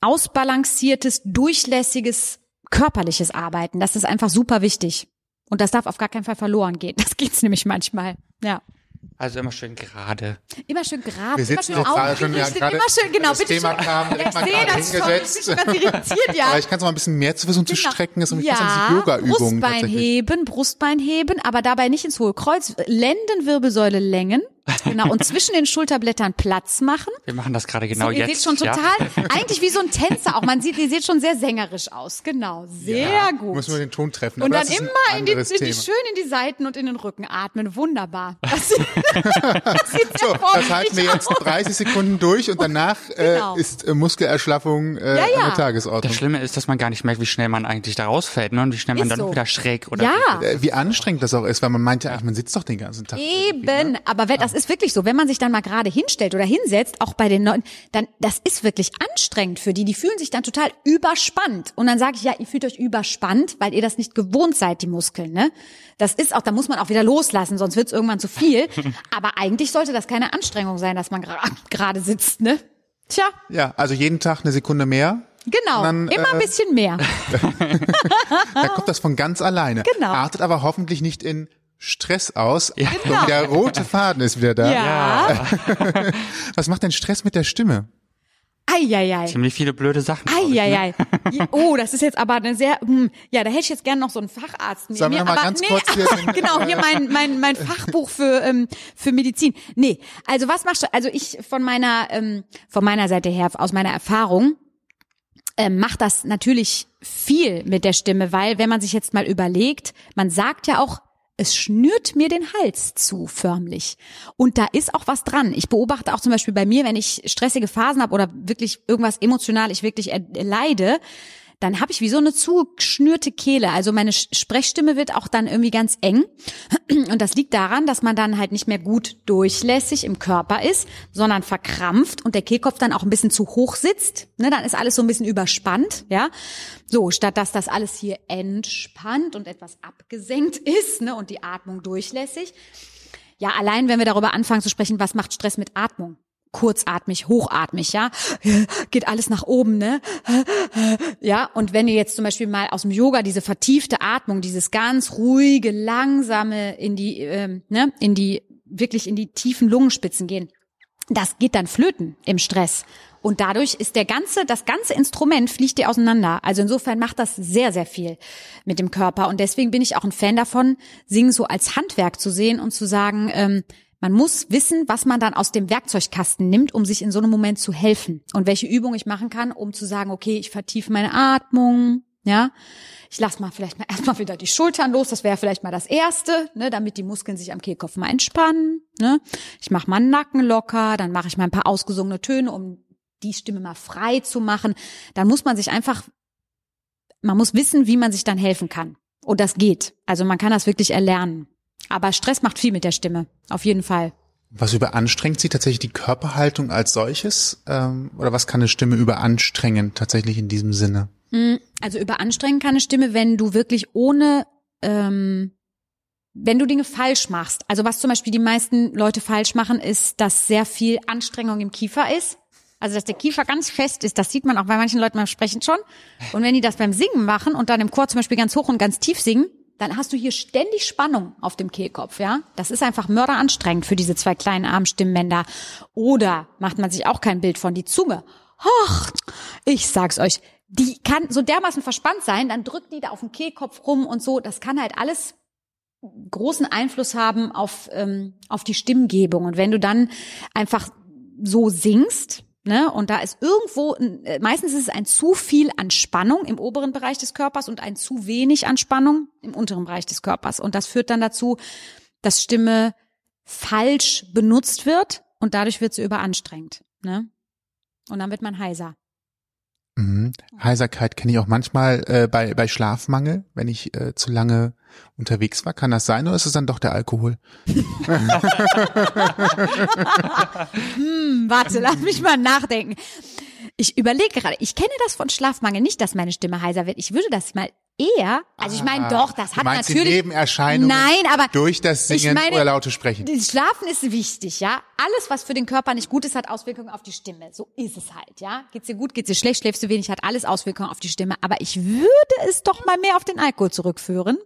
D: ausbalanciertes, durchlässiges, körperliches Arbeiten. Das ist einfach super wichtig. Und das darf auf gar keinen Fall verloren gehen. Das geht's nämlich manchmal. Ja.
C: Also immer schön gerade.
D: Immer schön gerade,
B: Wir
D: immer
B: sitzen
D: schön
B: doch gerade schon, ja, gerade,
D: immer schön, genau,
B: das
D: bitte
B: Thema
D: schön.
B: kam,
D: ja, ich sehe das schon,
B: hingesetzt.
D: ich bin schon ganz irritiert, ja.
B: Aber ich kann es mal ein bisschen mehr zur Versuchen zu
D: Genau.
B: strecken, ist nämlich
D: ja,
B: Yoga-Übungen
D: Brustbein heben, Brustbein heben, aber dabei nicht ins hohe Kreuz. Lendenwirbelsäule längen. Genau. Und zwischen den Schulterblättern Platz machen.
C: Wir machen das gerade genau
D: so, ihr
C: jetzt.
D: seht schon
C: ja.
D: total, eigentlich wie so ein Tänzer auch. Man sieht, ihr seht schon sehr sängerisch aus. Genau. Sehr
B: Ja,
D: gut.
B: Müssen wir den Ton treffen.
D: und dann immer in die, in die, schön in die Seiten und in den Rücken atmen. Wunderbar. Das, das sieht
B: So, das halten wir jetzt 30 Sekunden durch und danach
D: Genau.
B: äh, ist äh, Muskelerschlaffung äh,
D: Ja, ja.
B: an der Tagesordnung.
C: Das Schlimme ist, dass man gar nicht merkt, wie schnell man eigentlich da rausfällt ne? und wie schnell man
D: Ist
C: dann
D: so.
C: wieder schräg oder
D: Ja.
B: Äh, Wie anstrengend das auch ist, weil man meint ja eigentlich, man sitzt doch den ganzen Tag.
D: Eben,
B: ne?
D: aber wenn, das ist wirklich so, wenn man sich dann mal gerade hinstellt oder hinsetzt, auch bei den Leuten, dann das ist wirklich anstrengend für die. Die fühlen sich dann total überspannt. Und dann sage ich, ja, ihr fühlt euch überspannt, weil ihr das nicht gewohnt seid, die Muskeln. Ne? Das ist auch, da muss man auch wieder loslassen, sonst wird es irgendwann zu viel. aber eigentlich sollte das keine Anstrengung sein, dass man gerade sitzt. Ne? Tja,
B: Ja, also jeden Tag eine Sekunde mehr.
D: genau,
B: dann,
D: immer ein
B: äh,
D: bisschen mehr.
B: Da kommt das von ganz alleine.
D: Genau.
B: Artet aber hoffentlich nicht in Stress aus. Achtung, der rote Faden ist wieder da.
D: Ja.
B: Was macht denn Stress mit der Stimme?
D: Eieiei.
C: Ziemlich viele blöde Sachen. ne?
D: Eieiei. Ja, Oh, das ist jetzt aber eine sehr, hm, ja, da hätte ich jetzt gerne noch so einen Facharzt
B: Sollen wir mal
D: aber
B: ganz
D: nee,
B: kurz hier
D: genau, hier mein, mein, mein Fachbuch für, ähm, für Medizin. Nee, also was machst du, also ich von meiner, ähm, von meiner Seite her, aus meiner Erfahrung, ähm, macht das natürlich viel mit der Stimme, weil wenn man sich jetzt mal überlegt, man sagt ja auch, es schnürt mir den Hals zu, förmlich. Und da ist auch was dran. Ich beobachte auch zum Beispiel bei mir, wenn ich stressige Phasen habe oder wirklich irgendwas emotional ich wirklich leide, dann habe ich wie so eine zugeschnürte Kehle. Also meine Sprechstimme wird auch dann irgendwie ganz eng. Und das liegt daran, dass man dann halt nicht mehr gut durchlässig im Körper ist, sondern verkrampft und der Kehlkopf dann auch ein bisschen zu hoch sitzt. Ne, dann ist alles so ein bisschen überspannt, ja. So, statt dass das alles hier entspannt und etwas abgesenkt ist, ne, und die Atmung durchlässig. Ja, allein wenn wir darüber anfangen zu sprechen, was macht Stress mit Atmung? Kurzatmig, hochatmig, ja, geht alles nach oben, ne? Ja, und wenn ihr jetzt zum Beispiel mal aus dem Yoga diese vertiefte Atmung, dieses ganz ruhige, langsame in die, ähm, ne, in die, wirklich in die tiefen Lungenspitzen gehen, das geht dann flöten im Stress. Und dadurch ist der ganze, das ganze Instrument fliegt dir auseinander. Also insofern macht das sehr, sehr viel mit dem Körper. Und deswegen bin ich auch ein Fan davon, Singen so als Handwerk zu sehen und zu sagen, ähm, man muss wissen, was man dann aus dem Werkzeugkasten nimmt, um sich in so einem Moment zu helfen. Und welche Übung ich machen kann, um zu sagen, okay, ich vertiefe meine Atmung, ja. Ich lasse mal vielleicht mal erstmal wieder die Schultern los, das wäre vielleicht mal das Erste, ne, damit die Muskeln sich am Kehlkopf mal entspannen. Ne. Ich mache mal den Nacken locker, dann mache ich mal ein paar ausgesungene Töne, um die Stimme mal frei zu machen. Dann muss man sich einfach, man muss wissen, wie man sich dann helfen kann. Und das geht. Also man kann das wirklich erlernen. Aber Stress macht viel mit der Stimme, auf jeden Fall.
B: Was überanstrengt sie tatsächlich die Körperhaltung als solches? Ähm, oder was kann eine Stimme überanstrengen tatsächlich in diesem Sinne?
D: Also überanstrengen kann eine Stimme, wenn du wirklich ohne, ähm, wenn du Dinge falsch machst. Also was zum Beispiel die meisten Leute falsch machen, ist, dass sehr viel Anstrengung im Kiefer ist. Also dass der Kiefer ganz fest ist, das sieht man auch bei manchen Leuten beim Sprechen schon. Und wenn die das beim Singen machen und dann im Chor zum Beispiel ganz hoch und ganz tief singen, dann hast du hier ständig Spannung auf dem Kehlkopf, ja. Das ist einfach mörderanstrengend für diese zwei kleinen armen Stimmbänder. Oder macht man sich auch kein Bild von die Zunge. Ach, ich sag's euch, die kann so dermaßen verspannt sein, dann drückt die da auf den Kehlkopf rum und so. Das kann halt alles großen Einfluss haben auf, ähm, auf die Stimmgebung. Und wenn du dann einfach so singst, ne, und da ist irgendwo, äh, meistens ist es ein zu viel an Spannung im oberen Bereich des Körpers und ein zu wenig an Spannung im unteren Bereich des Körpers. Und das führt dann dazu, dass Stimme falsch benutzt wird und dadurch wird sie überanstrengt, ne? Und dann wird man heiser.
B: Mhm. Heiserkeit kenne ich auch manchmal äh, bei, bei Schlafmangel, wenn ich äh, zu lange unterwegs war. Kann das sein oder ist es dann doch der Alkohol?
D: Hm, warte, lass mich mal nachdenken. Ich überlege gerade, ich kenne das von Schlafmangel nicht, dass meine Stimme heiser wird. Ich würde das mal eher, also ich meine
B: Ah,
D: doch, das hat
B: meinst die
D: natürlich
B: Nebenerscheinungen
D: Nein, aber
B: durch das Singen
D: meine,
B: oder laute Sprechen.
D: Schlafen ist wichtig, ja. Alles, was für den Körper nicht gut ist, hat Auswirkungen auf die Stimme. So ist es halt, ja. Geht's dir gut, geht's dir schlecht, schläfst du wenig, hat alles Auswirkungen auf die Stimme. Aber ich würde es doch mal mehr auf den Alkohol zurückführen.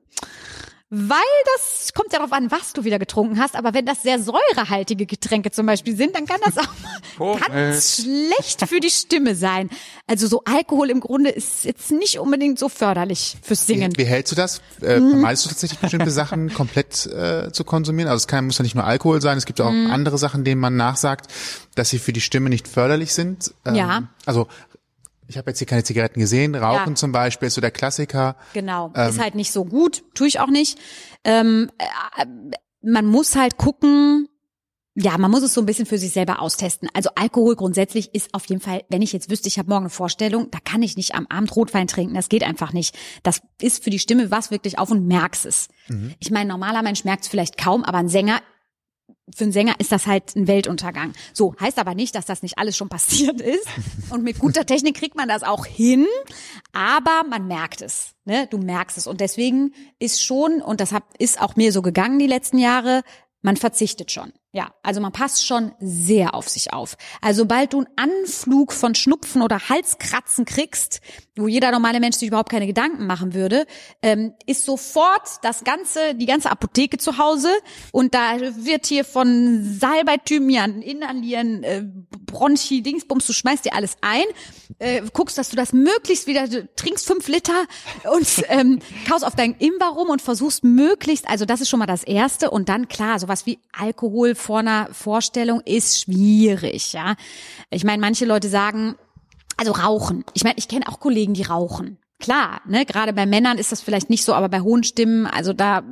D: Weil das kommt ja darauf an, was du wieder getrunken hast. Aber wenn das sehr säurehaltige Getränke zum Beispiel sind, dann kann das auch mal ganz schlecht für die Stimme sein. Also so Alkohol im Grunde ist jetzt nicht unbedingt so förderlich fürs Singen.
B: Wie, wie hältst du das? Äh,
D: Mhm.
B: vermeidest du tatsächlich bestimmte Sachen komplett äh, zu konsumieren? Also es kann, muss ja nicht nur Alkohol sein, es gibt auch
D: Mhm.
B: andere Sachen, denen man nachsagt, dass sie für die Stimme nicht förderlich sind. Ähm,
D: Ja.
B: Also ich habe jetzt hier keine Zigaretten gesehen. Rauchen
D: Ja.
B: zum Beispiel ist so der Klassiker.
D: Genau,
B: Ähm.
D: ist halt nicht so gut, tue ich auch nicht. Ähm, äh, man muss halt gucken, ja, man muss es so ein bisschen für sich selber austesten. Also Alkohol grundsätzlich ist auf jeden Fall, wenn ich jetzt wüsste, ich habe morgen eine Vorstellung, da kann ich nicht am Abend Rotwein trinken, das geht einfach nicht. Das ist für die Stimme was wirklich auf und merkst es. Ich meine, normaler Mensch merkt es vielleicht kaum, aber ein Sänger für einen Sänger ist das halt ein Weltuntergang. So, heißt aber nicht, dass das nicht alles schon passiert ist. Und mit guter Technik kriegt man das auch hin, aber man merkt es. Ne? Du merkst es. Und deswegen ist schon, und das hab, ist auch mir so gegangen die letzten Jahre, man verzichtet schon. Ja, also man passt schon sehr auf sich auf. Also sobald du einen Anflug von Schnupfen oder Halskratzen kriegst, wo jeder normale Mensch sich überhaupt keine Gedanken machen würde, ähm, ist sofort das ganze, die ganze Apotheke zu Hause und da wird hier von Salbei, Thymian, Inhalieren, äh, Bronchi, Dingsbums, du schmeißt dir alles ein, äh, guckst, dass du das möglichst wieder, trinkst fünf Liter und ähm, kaust auf deinen Imber rum und versuchst möglichst, also das ist schon mal das Erste und dann klar, sowas wie Alkohol vor einer Vorstellung ist schwierig, ja. Ich meine, manche Leute sagen, also rauchen. Ich meine, ich kenne auch Kollegen, die rauchen. Klar, ne, gerade bei Männern ist das vielleicht nicht so, aber bei hohen Stimmen, also da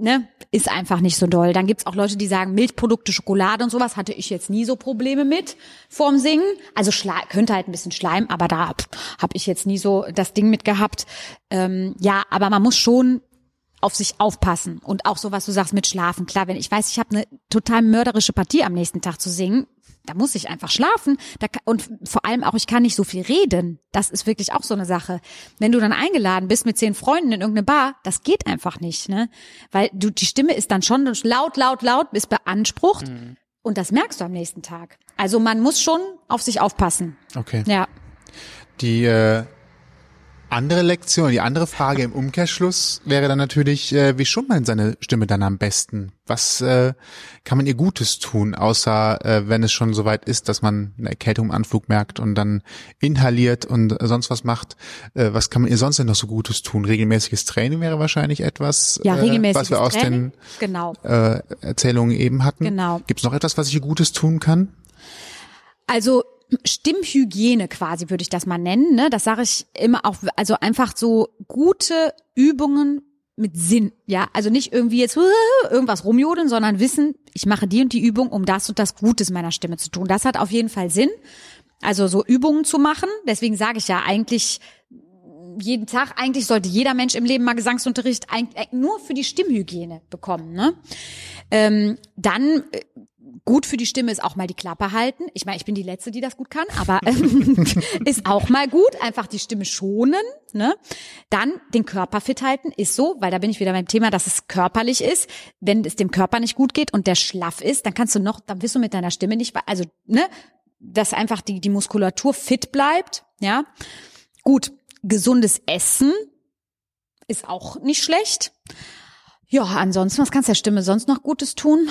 D: ne, ist einfach nicht so doll. Dann gibt's auch Leute, die sagen, Milchprodukte, Schokolade und sowas hatte ich jetzt nie so Probleme mit vorm Singen. Also Schleim, könnte halt ein bisschen Schleim, aber da habe hab ich jetzt nie so das Ding mit gehabt. Ähm, ja, aber man muss schon auf sich aufpassen und auch so was du sagst mit Schlafen. Klar, wenn ich weiß, ich habe eine total mörderische Partie am nächsten Tag zu singen, da muss ich einfach schlafen. Da, und vor allem auch, ich kann nicht so viel reden. Das ist wirklich auch so eine Sache. Wenn du dann eingeladen bist mit zehn Freunden in irgendeine Bar, das geht einfach nicht, ne? Weil du, die Stimme ist dann schon laut, laut, laut, ist beansprucht. Mhm. Und das merkst du am nächsten Tag. Also man muss schon auf sich aufpassen.
B: Okay.
D: Ja.
B: Die äh, andere Lektion, die andere Frage im Umkehrschluss wäre dann natürlich, äh, wie schont man seine Stimme dann am besten? Was äh, kann man ihr Gutes tun, außer äh, wenn es schon soweit ist, dass man eine Erkältung im Anflug merkt und dann inhaliert und sonst was macht? Äh, was kann man ihr sonst denn noch so Gutes tun? Regelmäßiges Training wäre wahrscheinlich etwas,
D: ja, regelmäßiges
B: äh, was wir aus
D: Training.
B: den
D: genau.
B: äh, Erzählungen eben hatten.
D: Genau.
B: Gibt es noch etwas, was ich ihr Gutes tun kann?
D: Also Stimmhygiene quasi würde ich das mal nennen. Ne? Das sage ich immer auch. Also einfach so gute Übungen mit Sinn. Ja, also nicht irgendwie jetzt irgendwas rumjodeln, sondern wissen, ich mache die und die Übung, um das und das Gutes meiner Stimme zu tun. Das hat auf jeden Fall Sinn. Also so Übungen zu machen. Deswegen sage ich ja eigentlich jeden Tag, eigentlich sollte jeder Mensch im Leben mal Gesangsunterricht nur für die Stimmhygiene bekommen. Ne? Ähm, dann äh, gut für die Stimme ist auch mal die Klappe halten. Ich meine, ich bin die Letzte, die das gut kann, aber ähm, ist auch mal gut. Einfach die Stimme schonen. Ne? Dann den Körper fit halten, ist so, weil da bin ich wieder beim Thema, dass es körperlich ist. Wenn es dem Körper nicht gut geht und der schlaff ist, dann kannst du noch, dann wirst du mit deiner Stimme nicht, also ne, dass einfach die die Muskulatur fit bleibt. Ja, gut. Gesundes Essen ist auch nicht schlecht. Ja, ansonsten, was kannst der Stimme sonst noch Gutes tun?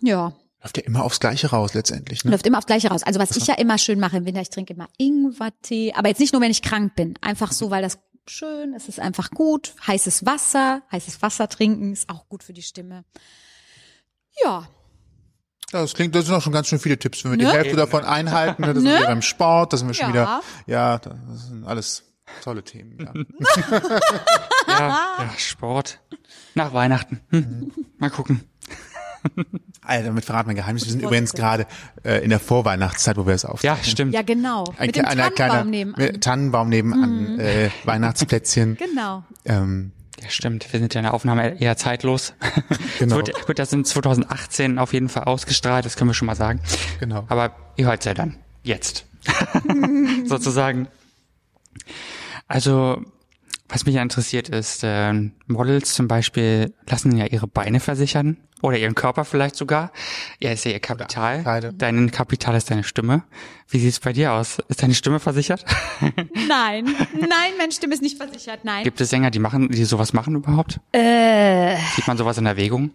D: Ja,
B: Läuft ja immer aufs Gleiche raus letztendlich. Ne?
D: Läuft immer aufs Gleiche raus. Also was ich ja immer schön mache im Winter, ich trinke immer Ingwertee, aber jetzt nicht nur, wenn ich krank bin. Einfach so, weil das schön, es ist einfach gut. Heißes Wasser, heißes Wasser trinken ist auch gut für die Stimme. Ja.
B: Ja, das klingt, das sind auch schon ganz schön viele Tipps. Wenn wir
D: Ne?
B: die Hälfte davon einhalten, ne, das sind
D: Ne?
B: wir wieder beim Sport, das sind wir schon
D: Ja.
B: wieder, ja, das sind alles tolle Themen. Ja.
C: Ja, ja, Sport. Nach Weihnachten. Hm. Mal gucken.
B: Alter, damit verraten wir ein Geheimnis. Wir sind übrigens gerade äh, in der Vorweihnachtszeit, wo wir es aufnehmen.
C: Ja, stimmt.
D: Ja, genau.
B: Ein,
D: Mit dem
B: kleiner-
D: Tannenbaum
B: kleiner-
D: nebenan.
B: mit Tannenbaum nebenan, äh, Weihnachtsplätzchen.
D: Genau.
B: Ähm,
C: Ja, stimmt. Wir sind ja in der Aufnahme eher zeitlos.
B: Genau.
C: Es wird, wird das in 2018 auf jeden Fall ausgestrahlt, das können wir schon mal sagen.
B: Genau.
C: Aber ihr hört ja dann. Jetzt. Sozusagen. Also, was mich ja interessiert ist, äh, Models zum Beispiel lassen ja ihre Beine versichern oder ihren Körper vielleicht sogar. Ja, ist ja ihr Kapital.
B: Kleide.
C: Dein Kapital ist deine Stimme. Wie sieht's bei dir aus? Ist deine Stimme versichert?
D: Nein, nein, meine Stimme ist nicht versichert, nein.
C: Gibt es Sänger, die machen, die sowas machen überhaupt?
D: Äh,
C: Sieht man sowas in Erwägung?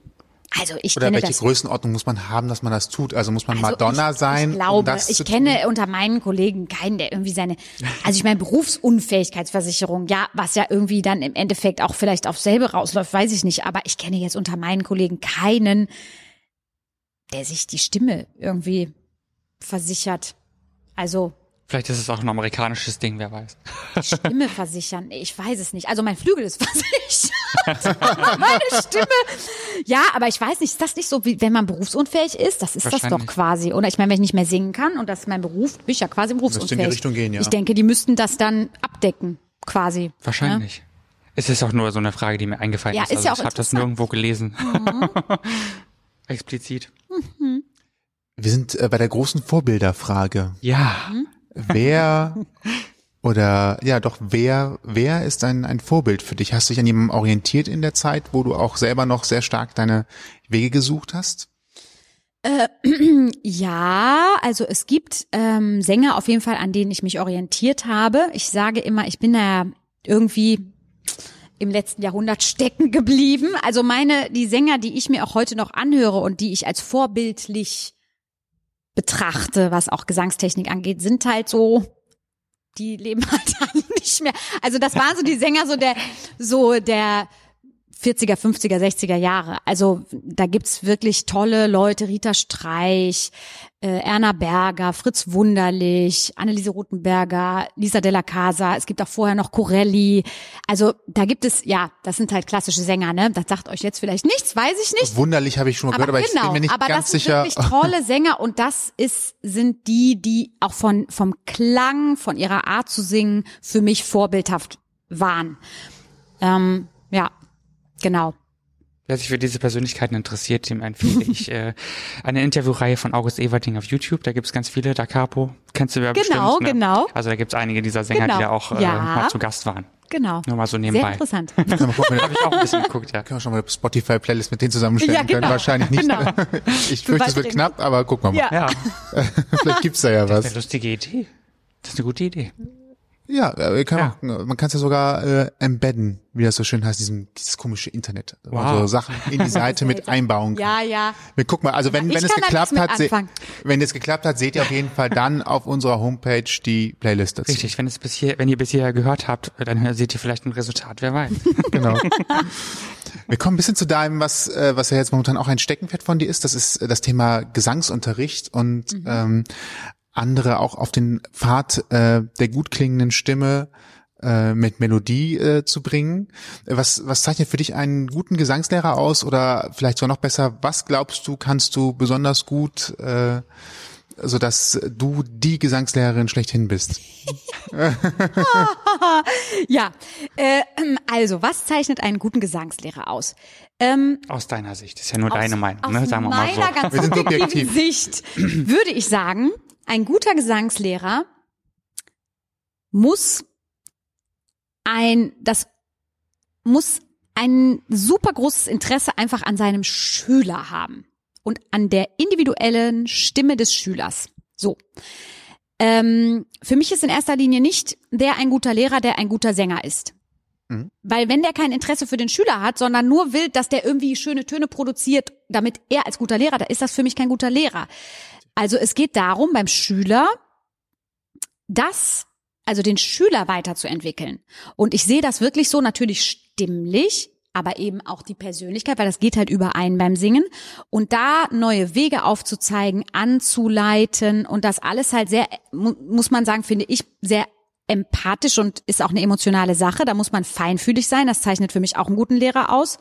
D: Also ich
B: oder
D: kenne
B: welche
D: das.
B: Größenordnung muss man haben, dass man das tut? Also muss man
D: Also
B: Madonna
D: ich,
B: sein,
D: Ich glaube,
B: um das
D: ich
B: zu
D: kenne
B: tun?
D: unter meinen Kollegen keinen, der irgendwie seine, also ich meine Berufsunfähigkeitsversicherung, ja, was ja irgendwie dann im Endeffekt auch vielleicht auf selbe rausläuft, weiß ich nicht. Aber ich kenne jetzt unter meinen Kollegen keinen, der sich die Stimme irgendwie versichert. Also
C: Vielleicht ist es auch ein amerikanisches Ding, wer weiß.
D: Stimme versichern, ich weiß es nicht. Also mein Flügel ist versichert. Meine Stimme. Ja, aber ich weiß nicht, ist das nicht so, wie wenn man berufsunfähig ist? Das ist das doch quasi. Oder ich meine, wenn ich nicht mehr singen kann und das ist mein Beruf, bin ich ja quasi
B: Müsste
D: berufsunfähig.
B: in die Richtung gehen, ja.
D: Ich denke, die müssten das dann abdecken, quasi.
C: Wahrscheinlich. Es ist auch nur so eine Frage, die mir eingefallen
D: Ja,
C: ist.
D: ist
C: Also
D: ja auch
C: ich habe das.
D: Mhm.
C: nirgendwo gelesen. Explizit.
B: Wir sind äh, bei der großen Vorbilderfrage.
C: Ja.
D: Mhm.
B: Wer oder ja doch, wer, wer ist ein, ein Vorbild für dich? Hast du dich an jemandem orientiert in der Zeit, wo du auch selber noch sehr stark deine Wege gesucht hast?
D: Ja, also es gibt ähm, Sänger auf jeden Fall, an denen ich mich orientiert habe. Ich sage immer, ich bin da irgendwie im letzten Jahrhundert stecken geblieben. Also meine, die Sänger, die ich mir auch heute noch anhöre und die ich als vorbildlich betrachte, was auch Gesangstechnik angeht, sind halt so, die leben halt alle nicht mehr. Also das waren so die Sänger so der, so der 40er, 50er, 60er Jahre. Also da gibt's wirklich tolle Leute, Rita Streich, äh, Erna Berger, Fritz Wunderlich, Anneliese Rothenberger, Lisa Della Casa, es gibt auch vorher noch Corelli. Also da gibt es, ja, das sind halt klassische Sänger, ne? Das sagt euch jetzt vielleicht nichts, weiß ich nicht.
B: Wunderlich habe ich schon mal
D: Aber
B: gehört, aber
D: genau,
B: ich bin mir nicht
D: aber
B: ganz
D: das sind
B: sicher.
D: wirklich tolle Sänger und das ist, sind die, die auch von, vom Klang, von ihrer Art zu singen für mich vorbildhaft waren. Ähm, ja, genau.
C: Wer sich für diese Persönlichkeiten interessiert, dem empfehle ich äh, eine Interviewreihe von August Everding auf YouTube. Da gibt's ganz viele, Da Capo, kennst du ja
D: Genau,
C: bestimmt. Ne?
D: genau.
C: Also da gibt's einige dieser Sänger,
D: Genau.
C: die da auch äh,
D: Ja.
C: mal zu Gast waren.
D: Genau.
C: Nur mal so
D: Sehr
C: nebenbei.
D: interessant.
B: Wir gucken,
C: Habe ich auch ein bisschen geguckt, ja.
B: können wir schon mal Spotify-Playlist mit denen zusammenstellen
D: Ja, genau.
B: können. Wahrscheinlich nicht.
D: Genau.
B: Ich fürchte, es wird knapp, aber gucken wir mal.
D: Ja.
C: Ja,
B: Vielleicht gibt's da ja
C: eine
B: was.
C: lustige Idee. Das ist eine gute Idee.
B: Ja, äh, wir können
C: Ja.
B: Auch, man kann es ja sogar äh, embedden, wie das so schön heißt, diesem, dieses komische Internet. Man
C: Wow.
B: So Sachen in die Seite mit einbauen kann.
D: Ja, ja.
B: Wir gucken mal, also wenn,
D: Ich
B: wenn es
D: kann
B: geklappt hat, se- wenn es geklappt hat, seht ihr auf jeden Fall dann auf unserer Homepage die Playlist dazu.
C: Richtig, wenn es bis hier, wenn ihr bis hierher gehört habt, dann seht ihr vielleicht ein Resultat, wer weiß.
B: Genau. Wir kommen ein bisschen zu deinem, was, äh, was ja jetzt momentan auch ein Steckenpferd von dir ist. Das ist äh, das Thema Gesangsunterricht und ähm, andere auch auf den Pfad äh, der gut klingenden Stimme äh, mit Melodie äh, zu bringen. Was, was zeichnet für dich einen guten Gesangslehrer aus oder vielleicht sogar noch besser, was glaubst du, kannst du besonders gut, äh, so dass du die Gesangslehrerin schlechthin bist?
D: Ja, äh, also was zeichnet einen guten Gesangslehrer aus? Ähm,
C: Aus deiner Sicht. ist ja nur
D: aus,
C: deine Meinung,
D: aus
C: ne? Sagen wir mal
D: meiner
C: so.
D: ganz
B: Wir sind
D: subjektiven
B: subjektiv.
D: Sicht würde ich sagen, ein guter Gesangslehrer muss ein, das muss ein super großes Interesse einfach an seinem Schüler haben und an der individuellen Stimme des Schülers. So. Ähm, für mich ist in erster Linie nicht der ein guter Lehrer, der ein guter Sänger ist. Weil wenn der kein Interesse für den Schüler hat, sondern nur will, dass der irgendwie schöne Töne produziert, damit er als guter Lehrer, da ist das für mich kein guter Lehrer. Also es geht darum, beim Schüler das, also den Schüler weiterzuentwickeln. Und ich sehe das wirklich so natürlich stimmlich, aber eben auch die Persönlichkeit, weil das geht halt überein beim Singen. Und da neue Wege aufzuzeigen, anzuleiten und das alles halt sehr, mu- muss man sagen, finde ich, sehr empathisch und ist auch eine emotionale Sache. Da muss man feinfühlig sein. Das zeichnet für mich auch einen guten Lehrer aus.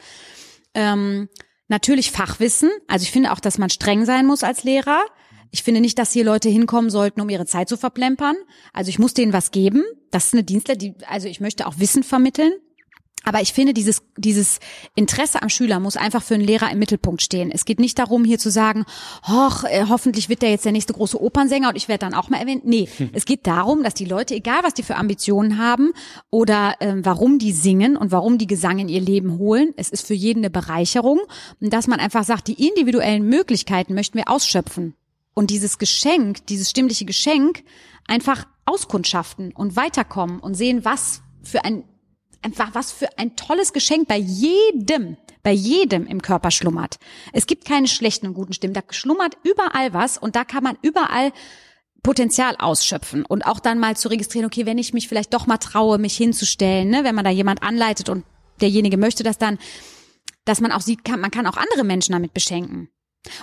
D: Ähm, natürlich Fachwissen. Also ich finde auch, dass man streng sein muss als Lehrer. Ich finde nicht, dass hier Leute hinkommen sollten, um ihre Zeit zu verplempern. Also ich muss denen was geben. Das ist eine Dienstler, die, also ich möchte auch Wissen vermitteln. Aber ich finde, dieses, dieses Interesse am Schüler muss einfach für einen Lehrer im Mittelpunkt stehen. Es geht nicht darum, hier zu sagen, hoch, äh, hoffentlich wird der jetzt der nächste große Opernsänger und ich werde dann auch mal erwähnt. Nee, es geht darum, dass die Leute, egal was die für Ambitionen haben oder ähm, warum die singen und warum die Gesang in ihr Leben holen, es ist für jeden eine Bereicherung und dass man einfach sagt, die individuellen Möglichkeiten möchten wir ausschöpfen und dieses Geschenk, dieses stimmliche Geschenk einfach auskundschaften und weiterkommen und sehen, was für ein einfach was für ein tolles Geschenk bei jedem, bei jedem im Körper schlummert. Es gibt keine schlechten und guten Stimmen, da schlummert überall was und da kann man überall Potenzial ausschöpfen und auch dann mal zu registrieren, okay, wenn ich mich vielleicht doch mal traue, mich hinzustellen, ne, wenn man da jemand anleitet und derjenige möchte das dann, dass man auch sieht, kann, man kann auch andere Menschen damit beschenken.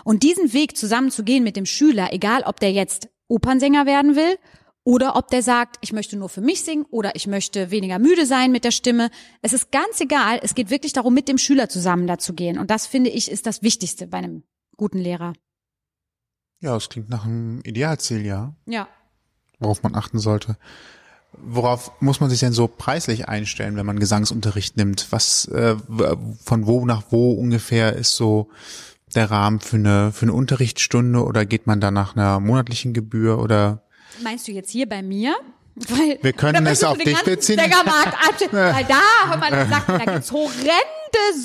D: Und diesen Weg zusammen zu gehen mit dem Schüler, egal ob der jetzt Opernsänger werden will oder ob der sagt, ich möchte nur für mich singen oder ich möchte weniger müde sein mit der Stimme. Es ist ganz egal. Es geht wirklich darum, mit dem Schüler zusammen dazu gehen. Und das finde ich ist das Wichtigste bei einem guten Lehrer.
B: Ja, das klingt nach einem Idealziel, ja,
D: Ja.
B: worauf man achten sollte. Worauf muss man sich denn so preislich einstellen, wenn man Gesangsunterricht nimmt? Was äh, von wo nach wo ungefähr ist so der Rahmen für eine für eine Unterrichtsstunde oder geht man da nach einer monatlichen Gebühr oder
D: Meinst du jetzt hier bei mir? Weil,
B: Wir können es auf dich beziehen.
D: Weil da, hör mal, da sagt, da gibt's horrende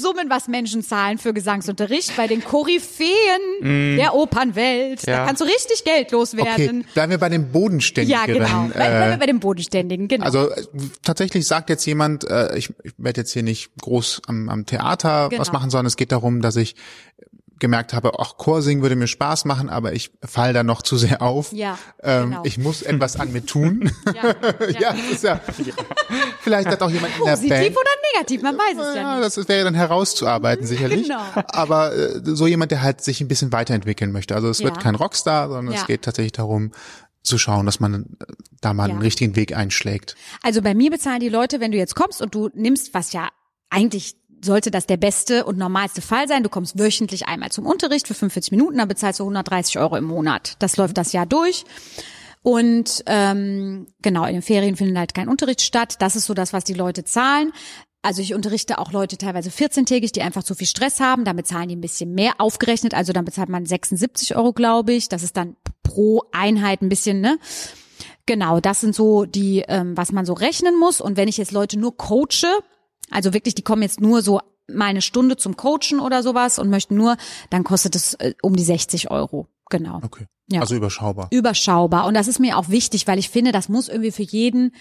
D: Summen, was Menschen zahlen für Gesangsunterricht bei den Koryphäen der Opernwelt. Da
C: Ja.
D: kannst du richtig Geld
B: Okay,
D: loswerden.
B: bleiben wir bei den Bodenständigeren.
D: Ja, genau.
B: Äh,
D: bei, bei den Bodenständigen, genau.
B: also äh, tatsächlich sagt jetzt jemand, äh, ich, ich werde jetzt hier nicht groß am, am Theater
D: Genau.
B: was machen, sondern es geht darum, dass ich gemerkt habe, auch Chorsingen würde mir Spaß machen, aber ich fall da noch zu sehr auf.
D: Ja,
B: ähm,
D: genau.
B: Ich muss etwas an mir tun.
D: ja,
B: ja, das ist ja. Vielleicht hat auch jemand in der
D: Positiv
B: Band.
D: oder negativ, man weiß es ja
B: Ja,
D: nicht.
B: das wäre dann herauszuarbeiten, sicherlich.
D: Genau.
B: Aber äh, so jemand, der halt sich ein bisschen weiterentwickeln möchte. Also es wird
D: Ja.
B: kein Rockstar, sondern
D: Ja.
B: es geht tatsächlich darum, zu schauen, dass man äh, da mal
D: Ja.
B: einen richtigen Weg einschlägt.
D: Also bei mir bezahlen die Leute, wenn du jetzt kommst und du nimmst, was ja eigentlich sollte das der beste und normalste Fall sein. Du kommst wöchentlich einmal zum Unterricht für 45 Minuten, dann bezahlst du 130 Euro im Monat. Das läuft das Jahr durch. Und ähm, genau, in den Ferien findet halt kein Unterricht statt. Das ist so das, was die Leute zahlen. Also ich unterrichte auch Leute teilweise 14-tägig, die einfach zu viel Stress haben. Dann bezahlen die ein bisschen mehr aufgerechnet. Also dann bezahlt man 76 Euro, glaube ich. Das ist dann pro Einheit ein bisschen, ne? Genau, das sind so die, ähm, was man so rechnen muss. Und wenn ich jetzt Leute nur coache, also wirklich, die kommen jetzt nur so mal eine Stunde zum Coachen oder sowas und möchten nur, dann kostet es äh, um die 60 Euro. Genau.
B: Okay.
D: Ja.
B: Also überschaubar.
D: Überschaubar. Und das ist mir auch wichtig, weil ich finde, das muss irgendwie für jeden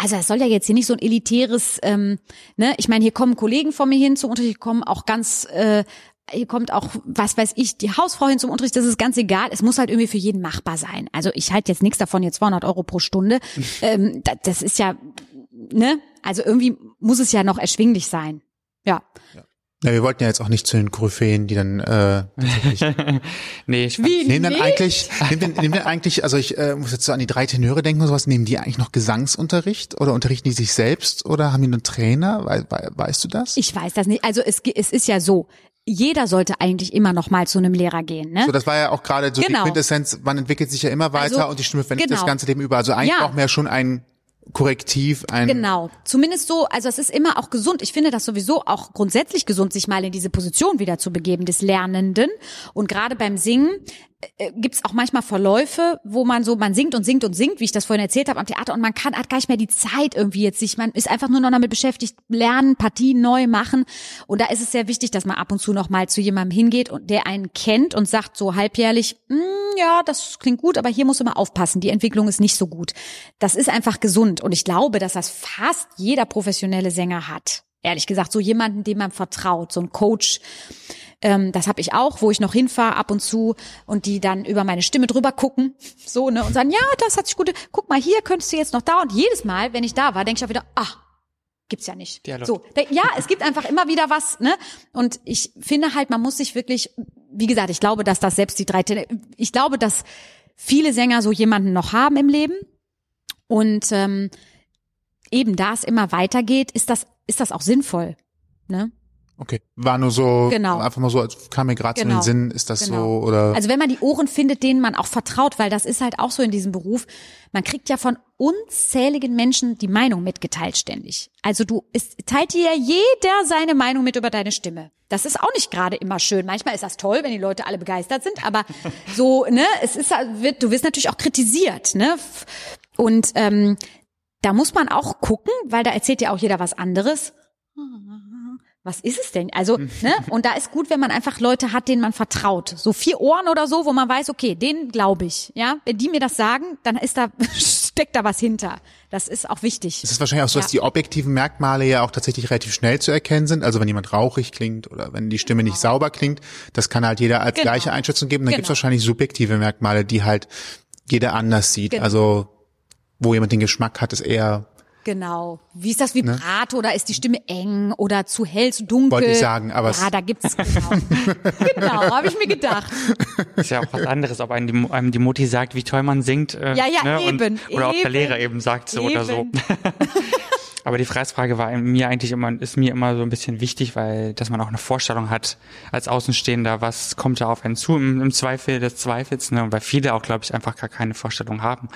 D: also es soll ja jetzt hier nicht so ein elitäres, ähm, ne, ich meine, hier kommen Kollegen von mir hin zum Unterricht, hier kommen auch ganz, äh, hier kommt auch, was weiß ich, die Hausfrau hin zum Unterricht, das ist ganz egal. Es muss halt irgendwie für jeden machbar sein. Also ich halte jetzt nichts davon, jetzt 200 Euro pro Stunde. ähm, das, das ist ja, ne, also irgendwie muss es ja noch erschwinglich sein. Ja.
B: Ja, wir wollten ja jetzt auch nicht zu den Koryphäen, die dann äh, tatsächlich
C: nee, ich
D: Wie?
B: nehmen dann
D: nicht?
B: eigentlich, nehmen dann, nehmen dann eigentlich, also ich äh, muss jetzt so an die drei Tenöre denken und sowas, nehmen die eigentlich noch Gesangsunterricht oder unterrichten die sich selbst oder haben die einen Trainer? Wei, wei, weißt du das?
D: Ich weiß das nicht. Also es, es ist ja so, jeder sollte eigentlich immer noch mal zu einem Lehrer gehen, ne?
B: so, das war ja auch gerade so
D: Genau.
B: die Quintessenz, man entwickelt sich ja immer weiter
D: Also,
B: und die Stimme verändert
D: genau.
B: das ganze Leben über. Also eigentlich
D: Ja.
B: braucht man ja schon ein Korrektiv, ein
D: Genau. Zumindest so, also es ist immer auch gesund. Ich finde das sowieso auch grundsätzlich gesund, sich mal in diese Position wieder zu begeben des Lernenden. Und gerade beim Singen äh, gibt's auch manchmal Verläufe, wo man so, man singt und singt und singt, wie ich das vorhin erzählt habe am Theater, und man kann hat gar nicht mehr die Zeit irgendwie jetzt sich, man ist einfach nur noch damit beschäftigt, lernen, Partien neu machen. Und da ist es sehr wichtig, dass man ab und zu noch mal zu jemandem hingeht und der einen kennt und sagt so halbjährlich, "Hm, ja, das klingt gut, aber hier musst du mal aufpassen, die Entwicklung ist nicht so gut. Das ist einfach gesund und ich glaube, dass das fast jeder professionelle Sänger hat. Ehrlich gesagt, so jemanden, dem man vertraut, so ein Coach. Ähm, das habe ich auch, wo ich noch hinfahre ab und zu und die dann über meine Stimme drüber gucken, so ne und sagen, ja, das hat sich gut. Guck mal, hier könntest du jetzt noch da und jedes Mal, wenn ich da war, denke ich auch wieder, ah, gibt's ja nicht.
C: Dialog.
D: So, ja, es gibt einfach immer wieder was, ne? Und ich finde halt, man muss sich wirklich, wie gesagt, ich glaube, dass das selbst die drei, ich glaube, dass viele Sänger so jemanden noch haben im Leben und ähm, eben da es immer weitergeht, ist das ist das auch sinnvoll, ne?
B: Okay, war nur so
D: Genau.
B: einfach mal so, als kam mir gerade
D: Genau.
B: so in den Sinn, ist das
D: Genau.
B: so oder
D: Also wenn man die Ohren findet, denen man auch vertraut, weil das ist halt auch so in diesem Beruf. Man kriegt ja von unzähligen Menschen die Meinung mitgeteilt ständig. Also du, es teilt dir ja jeder seine Meinung mit über deine Stimme. Das ist auch nicht gerade immer schön. Manchmal ist das toll, wenn die Leute alle begeistert sind, aber so, ne, es ist, wird, du wirst natürlich auch kritisiert, ne? Und ähm, da muss man auch gucken, weil da erzählt ja auch jeder was anderes. Was ist es denn? Also, ne? Und da ist gut, wenn man einfach Leute hat, denen man vertraut. So vier Ohren oder so, wo man weiß, okay, denen glaube ich. Ja, wenn die mir das sagen, dann ist da steckt da was hinter. Das ist auch wichtig.
B: es ist wahrscheinlich auch so, dass
D: Ja.
B: die objektiven Merkmale ja auch tatsächlich relativ schnell zu erkennen sind. Also wenn jemand rauchig klingt oder wenn die Stimme nicht sauber klingt, das kann halt jeder als
D: Genau.
B: gleiche Einschätzung geben. Dann gibt es
D: Genau.
B: wahrscheinlich subjektive Merkmale, die halt jeder anders sieht.
D: Genau.
B: Also wo jemand den Geschmack hat, ist eher,
D: Genau. Wie ist das Vibrato? Oder ist die Stimme eng oder zu hell, zu dunkel?
B: Ne? Wollte ich sagen, aber es-
D: ja, da gibt's genau. genau, habe ich mir gedacht.
C: Ist ja auch was anderes, ob einem die, einem die Mutti sagt, wie toll man singt. Äh,
D: Ja, ja,
C: ne?
D: eben,
C: Und, oder ob der
D: eben.
C: Lehrer eben sagt so oder so.
D: Eben.
C: Aber die Preisfrage war mir eigentlich immer, ist mir immer so ein bisschen wichtig, weil, dass man auch eine Vorstellung hat, als Außenstehender, was kommt da auf einen zu, im, im Zweifel des Zweifels, ne? Und weil viele auch, glaube ich, einfach gar keine Vorstellung haben,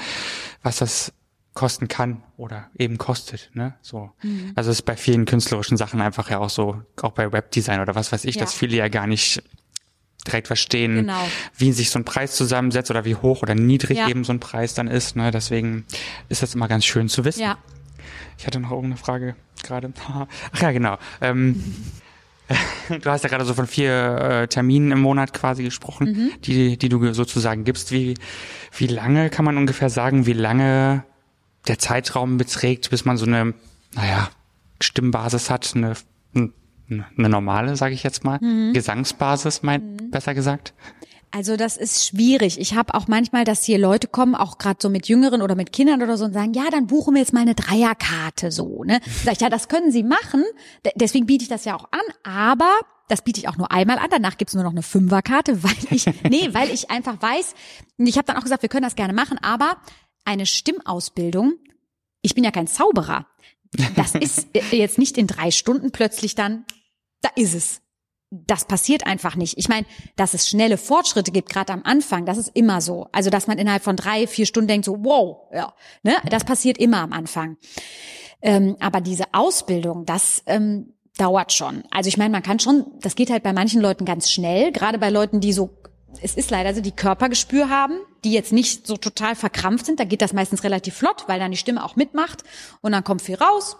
C: was das kosten kann oder eben kostet, ne? So.
D: Mhm.
C: Also es ist bei vielen künstlerischen Sachen einfach ja auch so, auch bei Webdesign oder was weiß ich,
D: Ja.
C: dass viele ja gar nicht direkt verstehen,
D: Genau.
C: wie sich so ein Preis zusammensetzt oder wie hoch oder niedrig
D: Ja.
C: eben so ein Preis dann ist. Ne? Deswegen ist das immer ganz schön zu wissen.
D: Ja.
C: Ich hatte noch irgendeine Frage gerade. Ach ja, genau. Ähm, du hast ja gerade so von vier äh, Terminen im Monat quasi gesprochen,
D: Mhm.
C: die, die du sozusagen gibst. Wie, wie lange kann man ungefähr sagen, wie lange der Zeitraum beträgt, bis man so eine, naja, Stimmbasis hat, eine, eine normale, sage ich jetzt mal,
D: Mhm.
C: Gesangsbasis, mein, besser gesagt?
D: Also das ist schwierig. Ich habe auch manchmal, dass hier Leute kommen, auch gerade so mit Jüngeren oder mit Kindern oder so und sagen, ja, dann buchen wir jetzt mal eine Dreierkarte so. Ne? Sag ich, ja, das können Sie machen. D deswegen biete ich das ja auch an, aber das biete ich auch nur einmal an. Danach gibt's nur noch eine Fünferkarte, weil ich, nee, weil ich einfach weiß, ich habe dann auch gesagt, wir können das gerne machen, aber eine Stimmausbildung, ich bin ja kein Zauberer. Das ist jetzt nicht in drei Stunden plötzlich dann, da ist es das passiert einfach nicht. Ich meine, dass es schnelle Fortschritte gibt, gerade am Anfang, das ist immer so. Also, dass man innerhalb von drei, vier Stunden denkt, so, wow, ja, ne, das passiert immer am Anfang. Ähm, aber diese Ausbildung, das ähm, dauert schon. Also ich meine, man kann schon, das geht halt bei manchen Leuten ganz schnell, gerade bei Leuten, die so, es ist leider so, die Körpergespür haben, die jetzt nicht so total verkrampft sind, da geht das meistens relativ flott, weil dann die Stimme auch mitmacht und dann kommt viel raus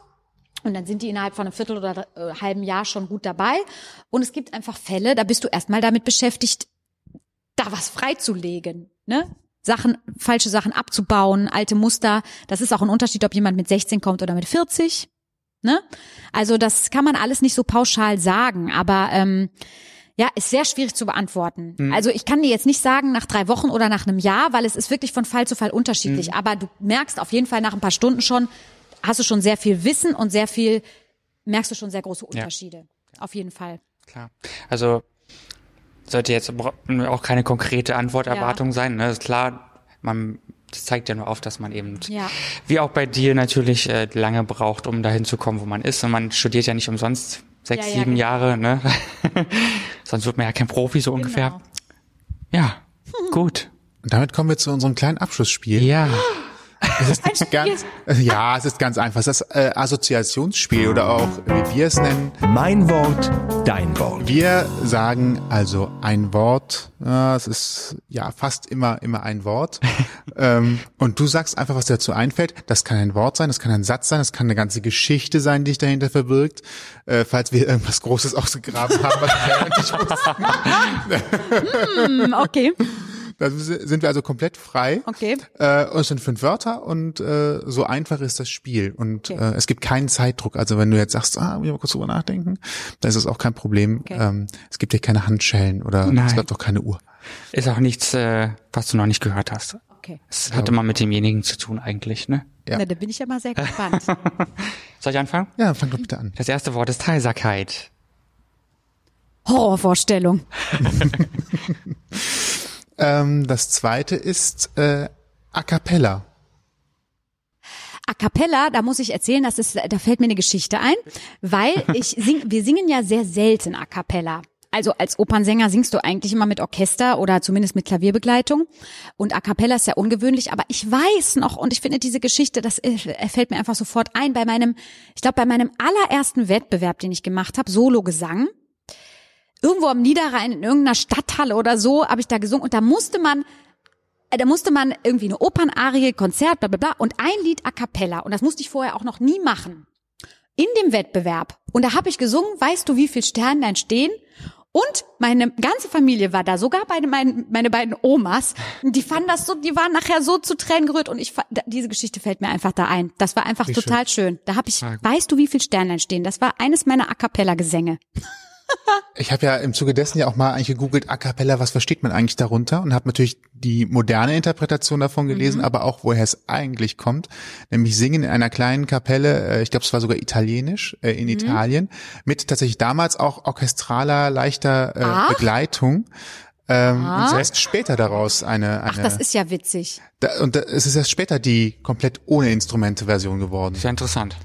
D: und dann sind die innerhalb von einem Viertel oder äh, halben Jahr schon gut dabei. Und es gibt einfach Fälle, da bist du erstmal damit beschäftigt, da was freizulegen, ne? Sachen, falsche Sachen abzubauen, alte Muster. Das ist auch ein Unterschied, ob jemand mit 16 kommt oder mit 40. Ne? Also das kann man alles nicht so pauschal sagen, aber ähm, ja, ist sehr schwierig zu beantworten. Also ich kann dir jetzt nicht sagen nach drei Wochen oder nach einem Jahr, weil es ist wirklich von Fall zu Fall unterschiedlich. Aber du merkst auf jeden Fall nach ein paar Stunden schon, hast du schon sehr viel Wissen und sehr viel, merkst du schon sehr große Unterschiede. Auf jeden Fall.
C: Klar. Also sollte jetzt auch keine konkrete Antworterwartung sein. Ne? Ist klar, man das zeigt ja nur auf, dass man eben,
D: Ja.
C: wie auch bei dir natürlich, äh, lange braucht, um dahin zu kommen, wo man ist. Und man studiert ja nicht umsonst sechs,
D: Ja, ja,
C: sieben
D: genau.
C: Jahre, ne? Sonst wird man ja kein Profi so ungefähr.
D: Genau.
C: Ja, gut.
B: Und damit kommen wir zu unserem kleinen Abschlussspiel.
C: Ja.
B: Es ist ganz, äh, ja, es ist ganz einfach. Es ist das äh, Assoziationsspiel oder auch, wie wir es nennen.
A: Mein Wort, dein Wort.
B: Wir sagen also ein Wort. Ja, es ist ja fast immer immer ein Wort. ähm, und du sagst einfach, was dir dazu einfällt. Das kann ein Wort sein, das kann ein Satz sein, das kann eine ganze Geschichte sein, die sich dahinter verbirgt. Äh, falls wir irgendwas Großes ausgegraben haben, was wir nicht wussten.
D: Hm, okay,
B: Da sind wir also komplett frei.
D: okay.
B: Äh, und es sind fünf Wörter und äh, so einfach ist das Spiel. Und
D: Okay.
B: äh, es gibt keinen Zeitdruck. Also wenn du jetzt sagst, ah, will ich mal kurz drüber nachdenken, dann ist es auch kein Problem.
D: Okay.
B: Ähm, es gibt ja keine Handschellen oder
C: Nein.
B: es gibt auch keine Uhr.
C: Ist auch nichts, äh, was du noch nicht gehört hast.
D: Okay.
C: Es hat immer mit demjenigen zu tun eigentlich, ne?
B: Ja.
D: Na, da bin ich ja mal sehr gespannt.
C: Soll ich anfangen?
B: Ja, fang doch bitte an.
C: Das erste Wort ist Heiserkeit.
D: Horrorvorstellung.
B: Ähm, das zweite ist äh, A cappella.
D: A cappella, da muss ich erzählen, das ist, da fällt mir eine Geschichte ein, weil ich sing, wir singen ja sehr selten a cappella. Also als Opernsänger singst du eigentlich immer mit Orchester oder zumindest mit Klavierbegleitung. Und a cappella ist ja ungewöhnlich, aber ich weiß noch, und ich finde diese Geschichte, das äh, fällt mir einfach sofort ein, bei meinem, ich glaube, bei meinem allerersten Wettbewerb, den ich gemacht habe, Solo-Gesang, irgendwo am Niederrhein in irgendeiner Stadthalle oder so, habe ich da gesungen und da musste man äh, da musste man irgendwie eine Opernarie, Konzert, bla bla bla und ein Lied a cappella und das musste ich vorher auch noch nie machen. In dem Wettbewerb. Und da habe ich gesungen, weißt du, wie viel Sternlein stehen? Und meine ganze Familie war da, sogar meine, meine, meine beiden Omas. Die fanden das so, die waren nachher so zu Tränen gerührt und ich diese Geschichte fällt mir einfach da ein. Das war einfach
B: Wie
D: total schön. Da habe ich,
C: Ah,
D: weißt du, wie viel Sternlein stehen? Das war eines meiner A cappella Gesänge.
B: Ich habe ja im Zuge dessen ja auch mal eigentlich gegoogelt, A cappella, was versteht man eigentlich darunter? Und habe natürlich die moderne Interpretation davon gelesen, aber auch woher es eigentlich kommt. Nämlich singen in einer kleinen Kapelle, äh, ich glaube es war sogar italienisch, äh, in Italien, mit tatsächlich damals auch orchestraler, leichter äh,
D: Ach.
B: Begleitung. Ähm, und erst später daraus eine, eine
D: Ach, das ist ja witzig.
B: da, und da, es ist erst später die komplett ohne Instrumente Version geworden.
C: Sehr interessant.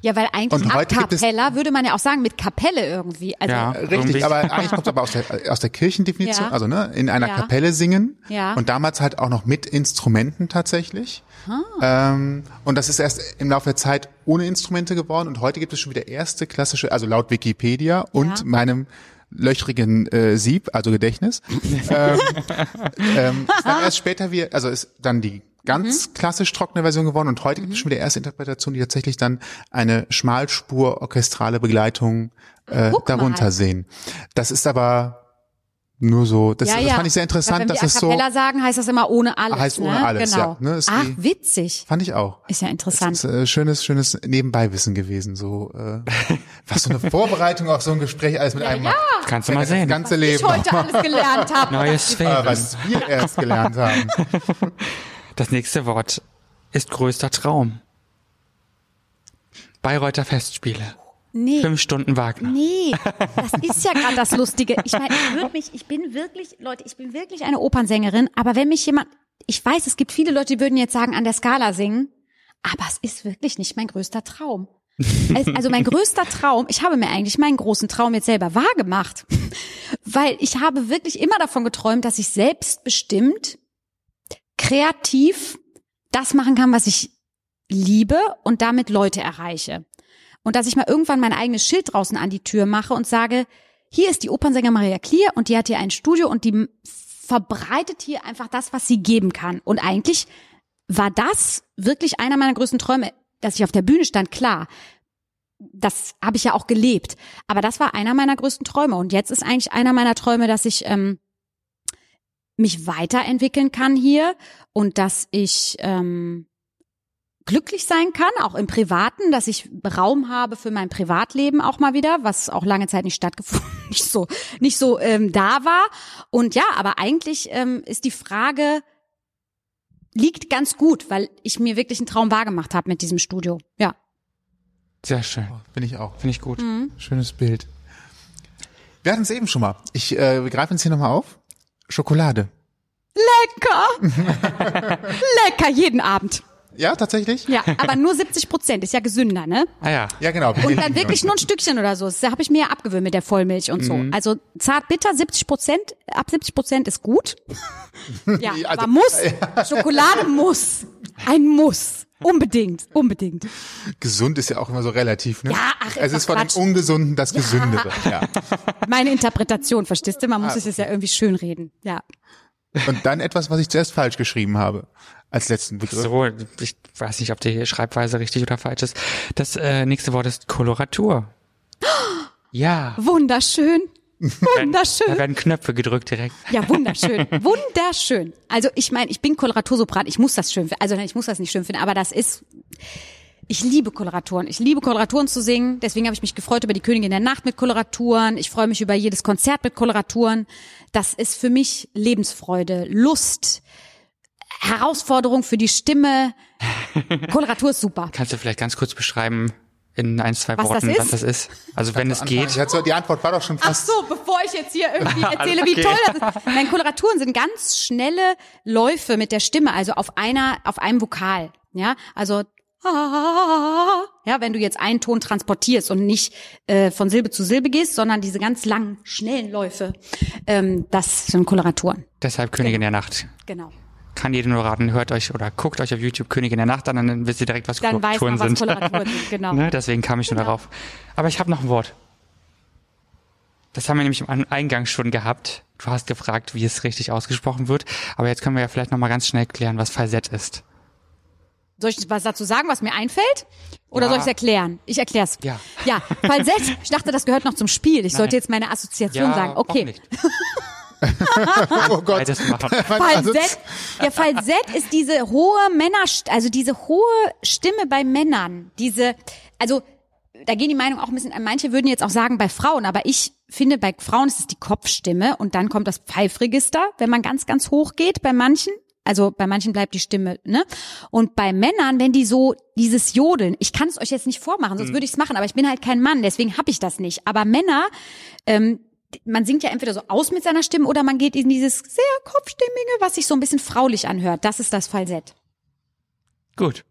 D: Ja, weil eigentlich
B: Und
D: A
B: heute
D: cappella würde man ja auch sagen mit Kapelle irgendwie. Also
C: Ja.
B: Richtig,
C: Irgendwie-
B: aber eigentlich kommt es aber aus der, aus der Kirchendefinition,
D: Ja.
B: also ne, in einer
D: Ja.
B: Kapelle singen
D: Ja.
B: und damals halt auch noch mit Instrumenten tatsächlich. Ähm, und das ist erst im Laufe der Zeit ohne Instrumente geworden und heute gibt es schon wieder erste klassische, also laut Wikipedia und
D: Ja.
B: meinem löchrigen äh, Sieb, also Gedächtnis. ähm, ähm, ist dann erst später wir, also ist dann die ganz klassisch trockene Version geworden und heute gibt es schon wieder erste Interpretation, die tatsächlich dann eine Schmalspur orchestrale Begleitung äh,
D: Guck
B: darunter
D: mal.
B: sehen. Das ist aber nur so, das, das fand ich sehr interessant,
D: wenn
B: dass es so,
D: sagen, heißt das immer ohne alles.
B: Heißt ohne
D: ne?
B: alles,
D: genau.
B: ja, ne, ist
D: Ach,
B: wie-
D: witzig.
B: fand ich auch.
D: Ist ja interessant.
B: Das ist äh, schönes, schönes Nebenbeiwissen gewesen, so äh, was so eine Vorbereitung auf so ein Gespräch alles mit einem macht.
C: Kannst du mal
B: Das
C: sehen.
B: ganze
D: ich
B: Leben.
D: heute alles gelernt habe.
C: Neue
B: Ah,
C: Sphäre.
B: was wir erst gelernt haben.
C: Das nächste Wort ist größter Traum. Bayreuther Festspiele.
D: Nee.
C: Fünf Stunden Wagner.
D: Nee, das ist ja gerade das Lustige. Ich meine, ich würde mich, ich bin wirklich, Leute, ich bin wirklich eine Opernsängerin, aber wenn mich jemand, ich weiß, es gibt viele Leute, die würden jetzt sagen, an der Skala singen, aber es ist wirklich nicht mein größter Traum. Also mein größter Traum, ich habe mir eigentlich meinen großen Traum jetzt selber wahrgemacht, weil ich habe wirklich immer davon geträumt, dass ich selbstbestimmt, kreativ das machen kann, was ich liebe und damit Leute erreiche. Und dass ich mal irgendwann mein eigenes Schild draußen an die Tür mache und sage, hier ist die Opernsänger Maria Klier und die hat hier ein Studio und die verbreitet hier einfach das, was sie geben kann. Und eigentlich war das wirklich einer meiner größten Träume, dass ich auf der Bühne stand, klar. Das habe ich ja auch gelebt. Aber das war einer meiner größten Träume. Und jetzt ist eigentlich einer meiner Träume, dass ich ähm, mich weiterentwickeln kann hier und dass ich ähm, glücklich sein kann, auch im Privaten, dass ich Raum habe für mein Privatleben auch mal wieder, was auch lange Zeit nicht stattgefunden, nicht so, nicht so ähm, da war. Und ja, aber eigentlich ähm, ist die Frage liegt ganz gut, weil ich mir wirklich einen Traum wahrgemacht habe mit diesem Studio. Ja.
C: Sehr schön.
B: Bin ich auch.
C: Finde ich gut.
B: Schönes Bild. Wir hatten es eben schon mal. Ich äh, wir greifen es hier nochmal auf. Schokolade.
D: Lecker! Lecker jeden Abend.
B: Ja, tatsächlich?
D: Ja, aber nur 70 Prozent ist ja gesünder, ne?
C: Ah ja.
B: Ja, genau.
D: Und dann wirklich nur ein Stückchen oder so. Das habe ich mir ja abgewöhnt mit der Vollmilch und so. Also zart bitter 70 Prozent, ab 70 Prozent ist gut. Ja,
B: Also-
D: aber muss. Schokolade muss. Ein Muss. Unbedingt, unbedingt.
B: Gesund ist ja auch immer so relativ, ne?
D: Ja, ach, ist
B: Es ist von
D: Quatsch.
B: dem Ungesunden das Gesündere. Ja.
D: Meine Interpretation, verstehst du? Man muss es ja irgendwie schönreden. Ja.
B: Und dann etwas, was ich zuerst falsch geschrieben habe. Als letzten Begriff.
C: So, ich weiß nicht, ob die Schreibweise richtig oder falsch ist. Das äh, nächste Wort ist Koloratur. Ja.
D: Wunderschön.
C: Da
D: Wunderschön.
C: werden Knöpfe gedrückt direkt.
D: Ja, wunderschön. Wunderschön. Also ich meine, ich bin Koloratursopran, ich muss das schön finden. Also nein, ich muss das nicht schön finden, aber das ist. Ich liebe Koloraturen. Ich liebe Koloraturen zu singen. Deswegen habe ich mich gefreut über die Königin der Nacht mit Koloraturen. Ich freue mich über jedes Konzert mit Koloraturen. Das ist für mich Lebensfreude, Lust, Herausforderung für die Stimme. Koloratur ist super.
C: Kannst du vielleicht ganz kurz beschreiben in ein, zwei
D: Was das
C: Worten,
D: ist?
C: was das ist? Also wenn es geht.
B: Die, hat so, die Antwort war doch schon
D: Ach
B: fast.
D: so, bevor ich jetzt hier irgendwie erzähle,
C: Alles
D: wie
C: okay.
D: toll das ist. Nein, Koloraturen sind ganz schnelle Läufe mit der Stimme, also auf einer, auf einem Vokal. Ja, also ja, wenn du jetzt einen Ton transportierst und nicht äh, von Silbe zu Silbe gehst, sondern diese ganz langen, schnellen Läufe, ähm, das sind Koloraturen.
C: Deshalb Königin der Nacht.
D: Genau.
C: Kann jeder nur raten, hört euch oder guckt euch auf YouTube Königin der Nacht an, dann wisst ihr direkt, was
D: Dann weiß
C: Koloraturen
D: man, was
C: sind.
D: Koloraturen sind, genau.
C: ne? Deswegen kam ich nur darauf. Aber ich habe noch ein Wort. Das haben wir nämlich im An- Eingang schon gehabt. Du hast gefragt, wie es richtig ausgesprochen wird. Aber jetzt können wir ja vielleicht noch mal ganz schnell klären, was Falsett ist.
D: Soll ich was dazu sagen, was mir einfällt? Oder
C: Ja.
D: soll ich es erklären? Ich erklär's.
C: Ja.
D: Ja, Falsett. Ich dachte, das gehört noch zum Spiel. Ich sollte jetzt meine Assoziation sagen.
C: auch
D: Okay.
B: Oh Gott.
C: Beides machen.
D: Falsett, ja, Falsett ist diese hohe Männer, also diese hohe Stimme bei Männern. Diese, also, da gehen die Meinungen auch ein bisschen, manche würden jetzt auch sagen bei Frauen, aber ich finde, bei Frauen ist es die Kopfstimme und dann kommt das Pfeifregister, wenn man ganz, ganz hoch geht bei manchen. Also bei manchen bleibt die Stimme, ne? Und bei Männern, wenn die so dieses Jodeln, ich kann es euch jetzt nicht vormachen, sonst würde ich es machen, aber ich bin halt kein Mann, deswegen habe ich das nicht. Aber Männer, ähm, man singt ja entweder so aus mit seiner Stimme oder man geht in dieses sehr kopfstimmige, was sich so ein bisschen fraulich anhört. Das ist das Falsett.
C: Gut.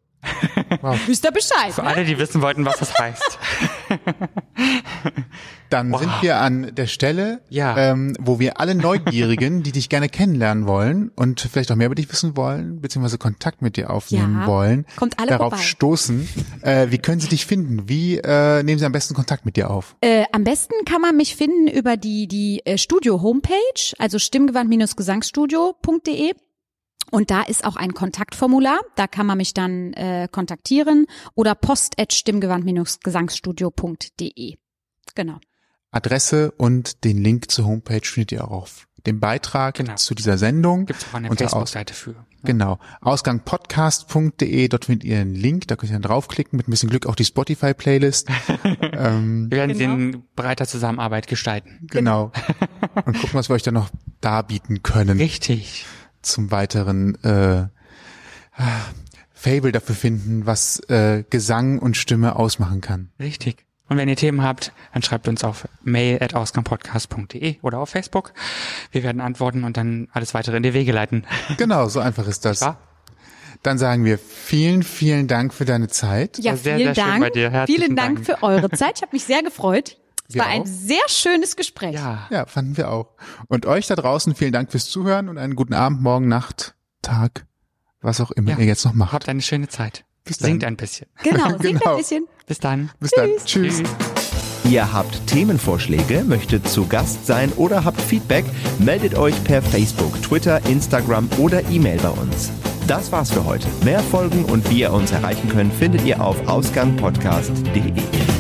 D: Wisst ihr Bescheid?
C: Für
D: Ne?
C: alle, die wissen wollten, was das heißt.
B: Dann sind wir an der Stelle,
C: Ja.
B: ähm, wo wir alle Neugierigen, die dich gerne kennenlernen wollen und vielleicht auch mehr über dich wissen wollen, beziehungsweise Kontakt mit dir aufnehmen
D: Ja.
B: wollen,
D: Kommt alle
B: darauf
D: vorbei.
B: stoßen. Äh, wie können sie dich finden? Wie äh, nehmen sie am besten Kontakt mit dir auf?
D: Äh, am besten kann man mich finden über die, die äh, Studio-Homepage, also stimmgewand-gesangsstudio.de. Und da ist auch ein Kontaktformular, da kann man mich dann äh, kontaktieren oder post@stimmgewand-gesangsstudio.de. Genau.
B: Adresse und den Link zur Homepage findet ihr auch auf dem Beitrag
C: Genau.
B: zu dieser Sendung.
C: Gibt's auch eine Facebook-Seite für.
B: Genau. Ausgangpodcast.de, dort findet ihr einen Link, da könnt ihr dann draufklicken, mit ein bisschen Glück auch die Spotify-Playlist. ähm,
C: Wir werden sie
D: Genau.
C: in breiter Zusammenarbeit gestalten.
B: genau. Und gucken, was wir euch dann noch darbieten können.
C: Richtig.
B: Zum weiteren äh, Fable dafür finden, was äh, Gesang und Stimme ausmachen kann.
C: Richtig. Und wenn ihr Themen habt, dann schreibt uns auf mail at ausgangpodcast.de oder auf Facebook. Wir werden antworten und dann alles weitere in die Wege leiten.
B: Genau, so einfach ist das.
C: Wahr?
B: Dann sagen wir vielen, vielen Dank für deine Zeit.
D: Ja,
C: sehr,
D: vielen
C: sehr schön
D: Dank.
C: bei dir. Herzlichen
D: vielen Dank,
C: Dank.
D: für eure Zeit. Ich habe mich sehr gefreut. Es
B: Wir
D: war ein
B: auch.
D: sehr schönes Gespräch.
C: Ja.
B: Ja, fanden wir auch. Und euch da draußen vielen Dank fürs Zuhören und einen guten Abend, Morgen, Nacht, Tag, was auch immer
C: Ja.
B: ihr jetzt noch macht.
C: Habt eine schöne Zeit.
B: Bis dann.
C: Singt ein bisschen.
D: Genau, singt
B: Genau.
D: ein bisschen.
C: Bis dann.
B: Bis dann. Tschüss.
A: Ihr habt Themenvorschläge, möchtet zu Gast sein oder habt Feedback, meldet euch per Facebook, Twitter, Instagram oder E-Mail bei uns. Das war's für heute. Mehr Folgen und wie ihr uns erreichen könnt, findet ihr auf ausgangpodcast.de.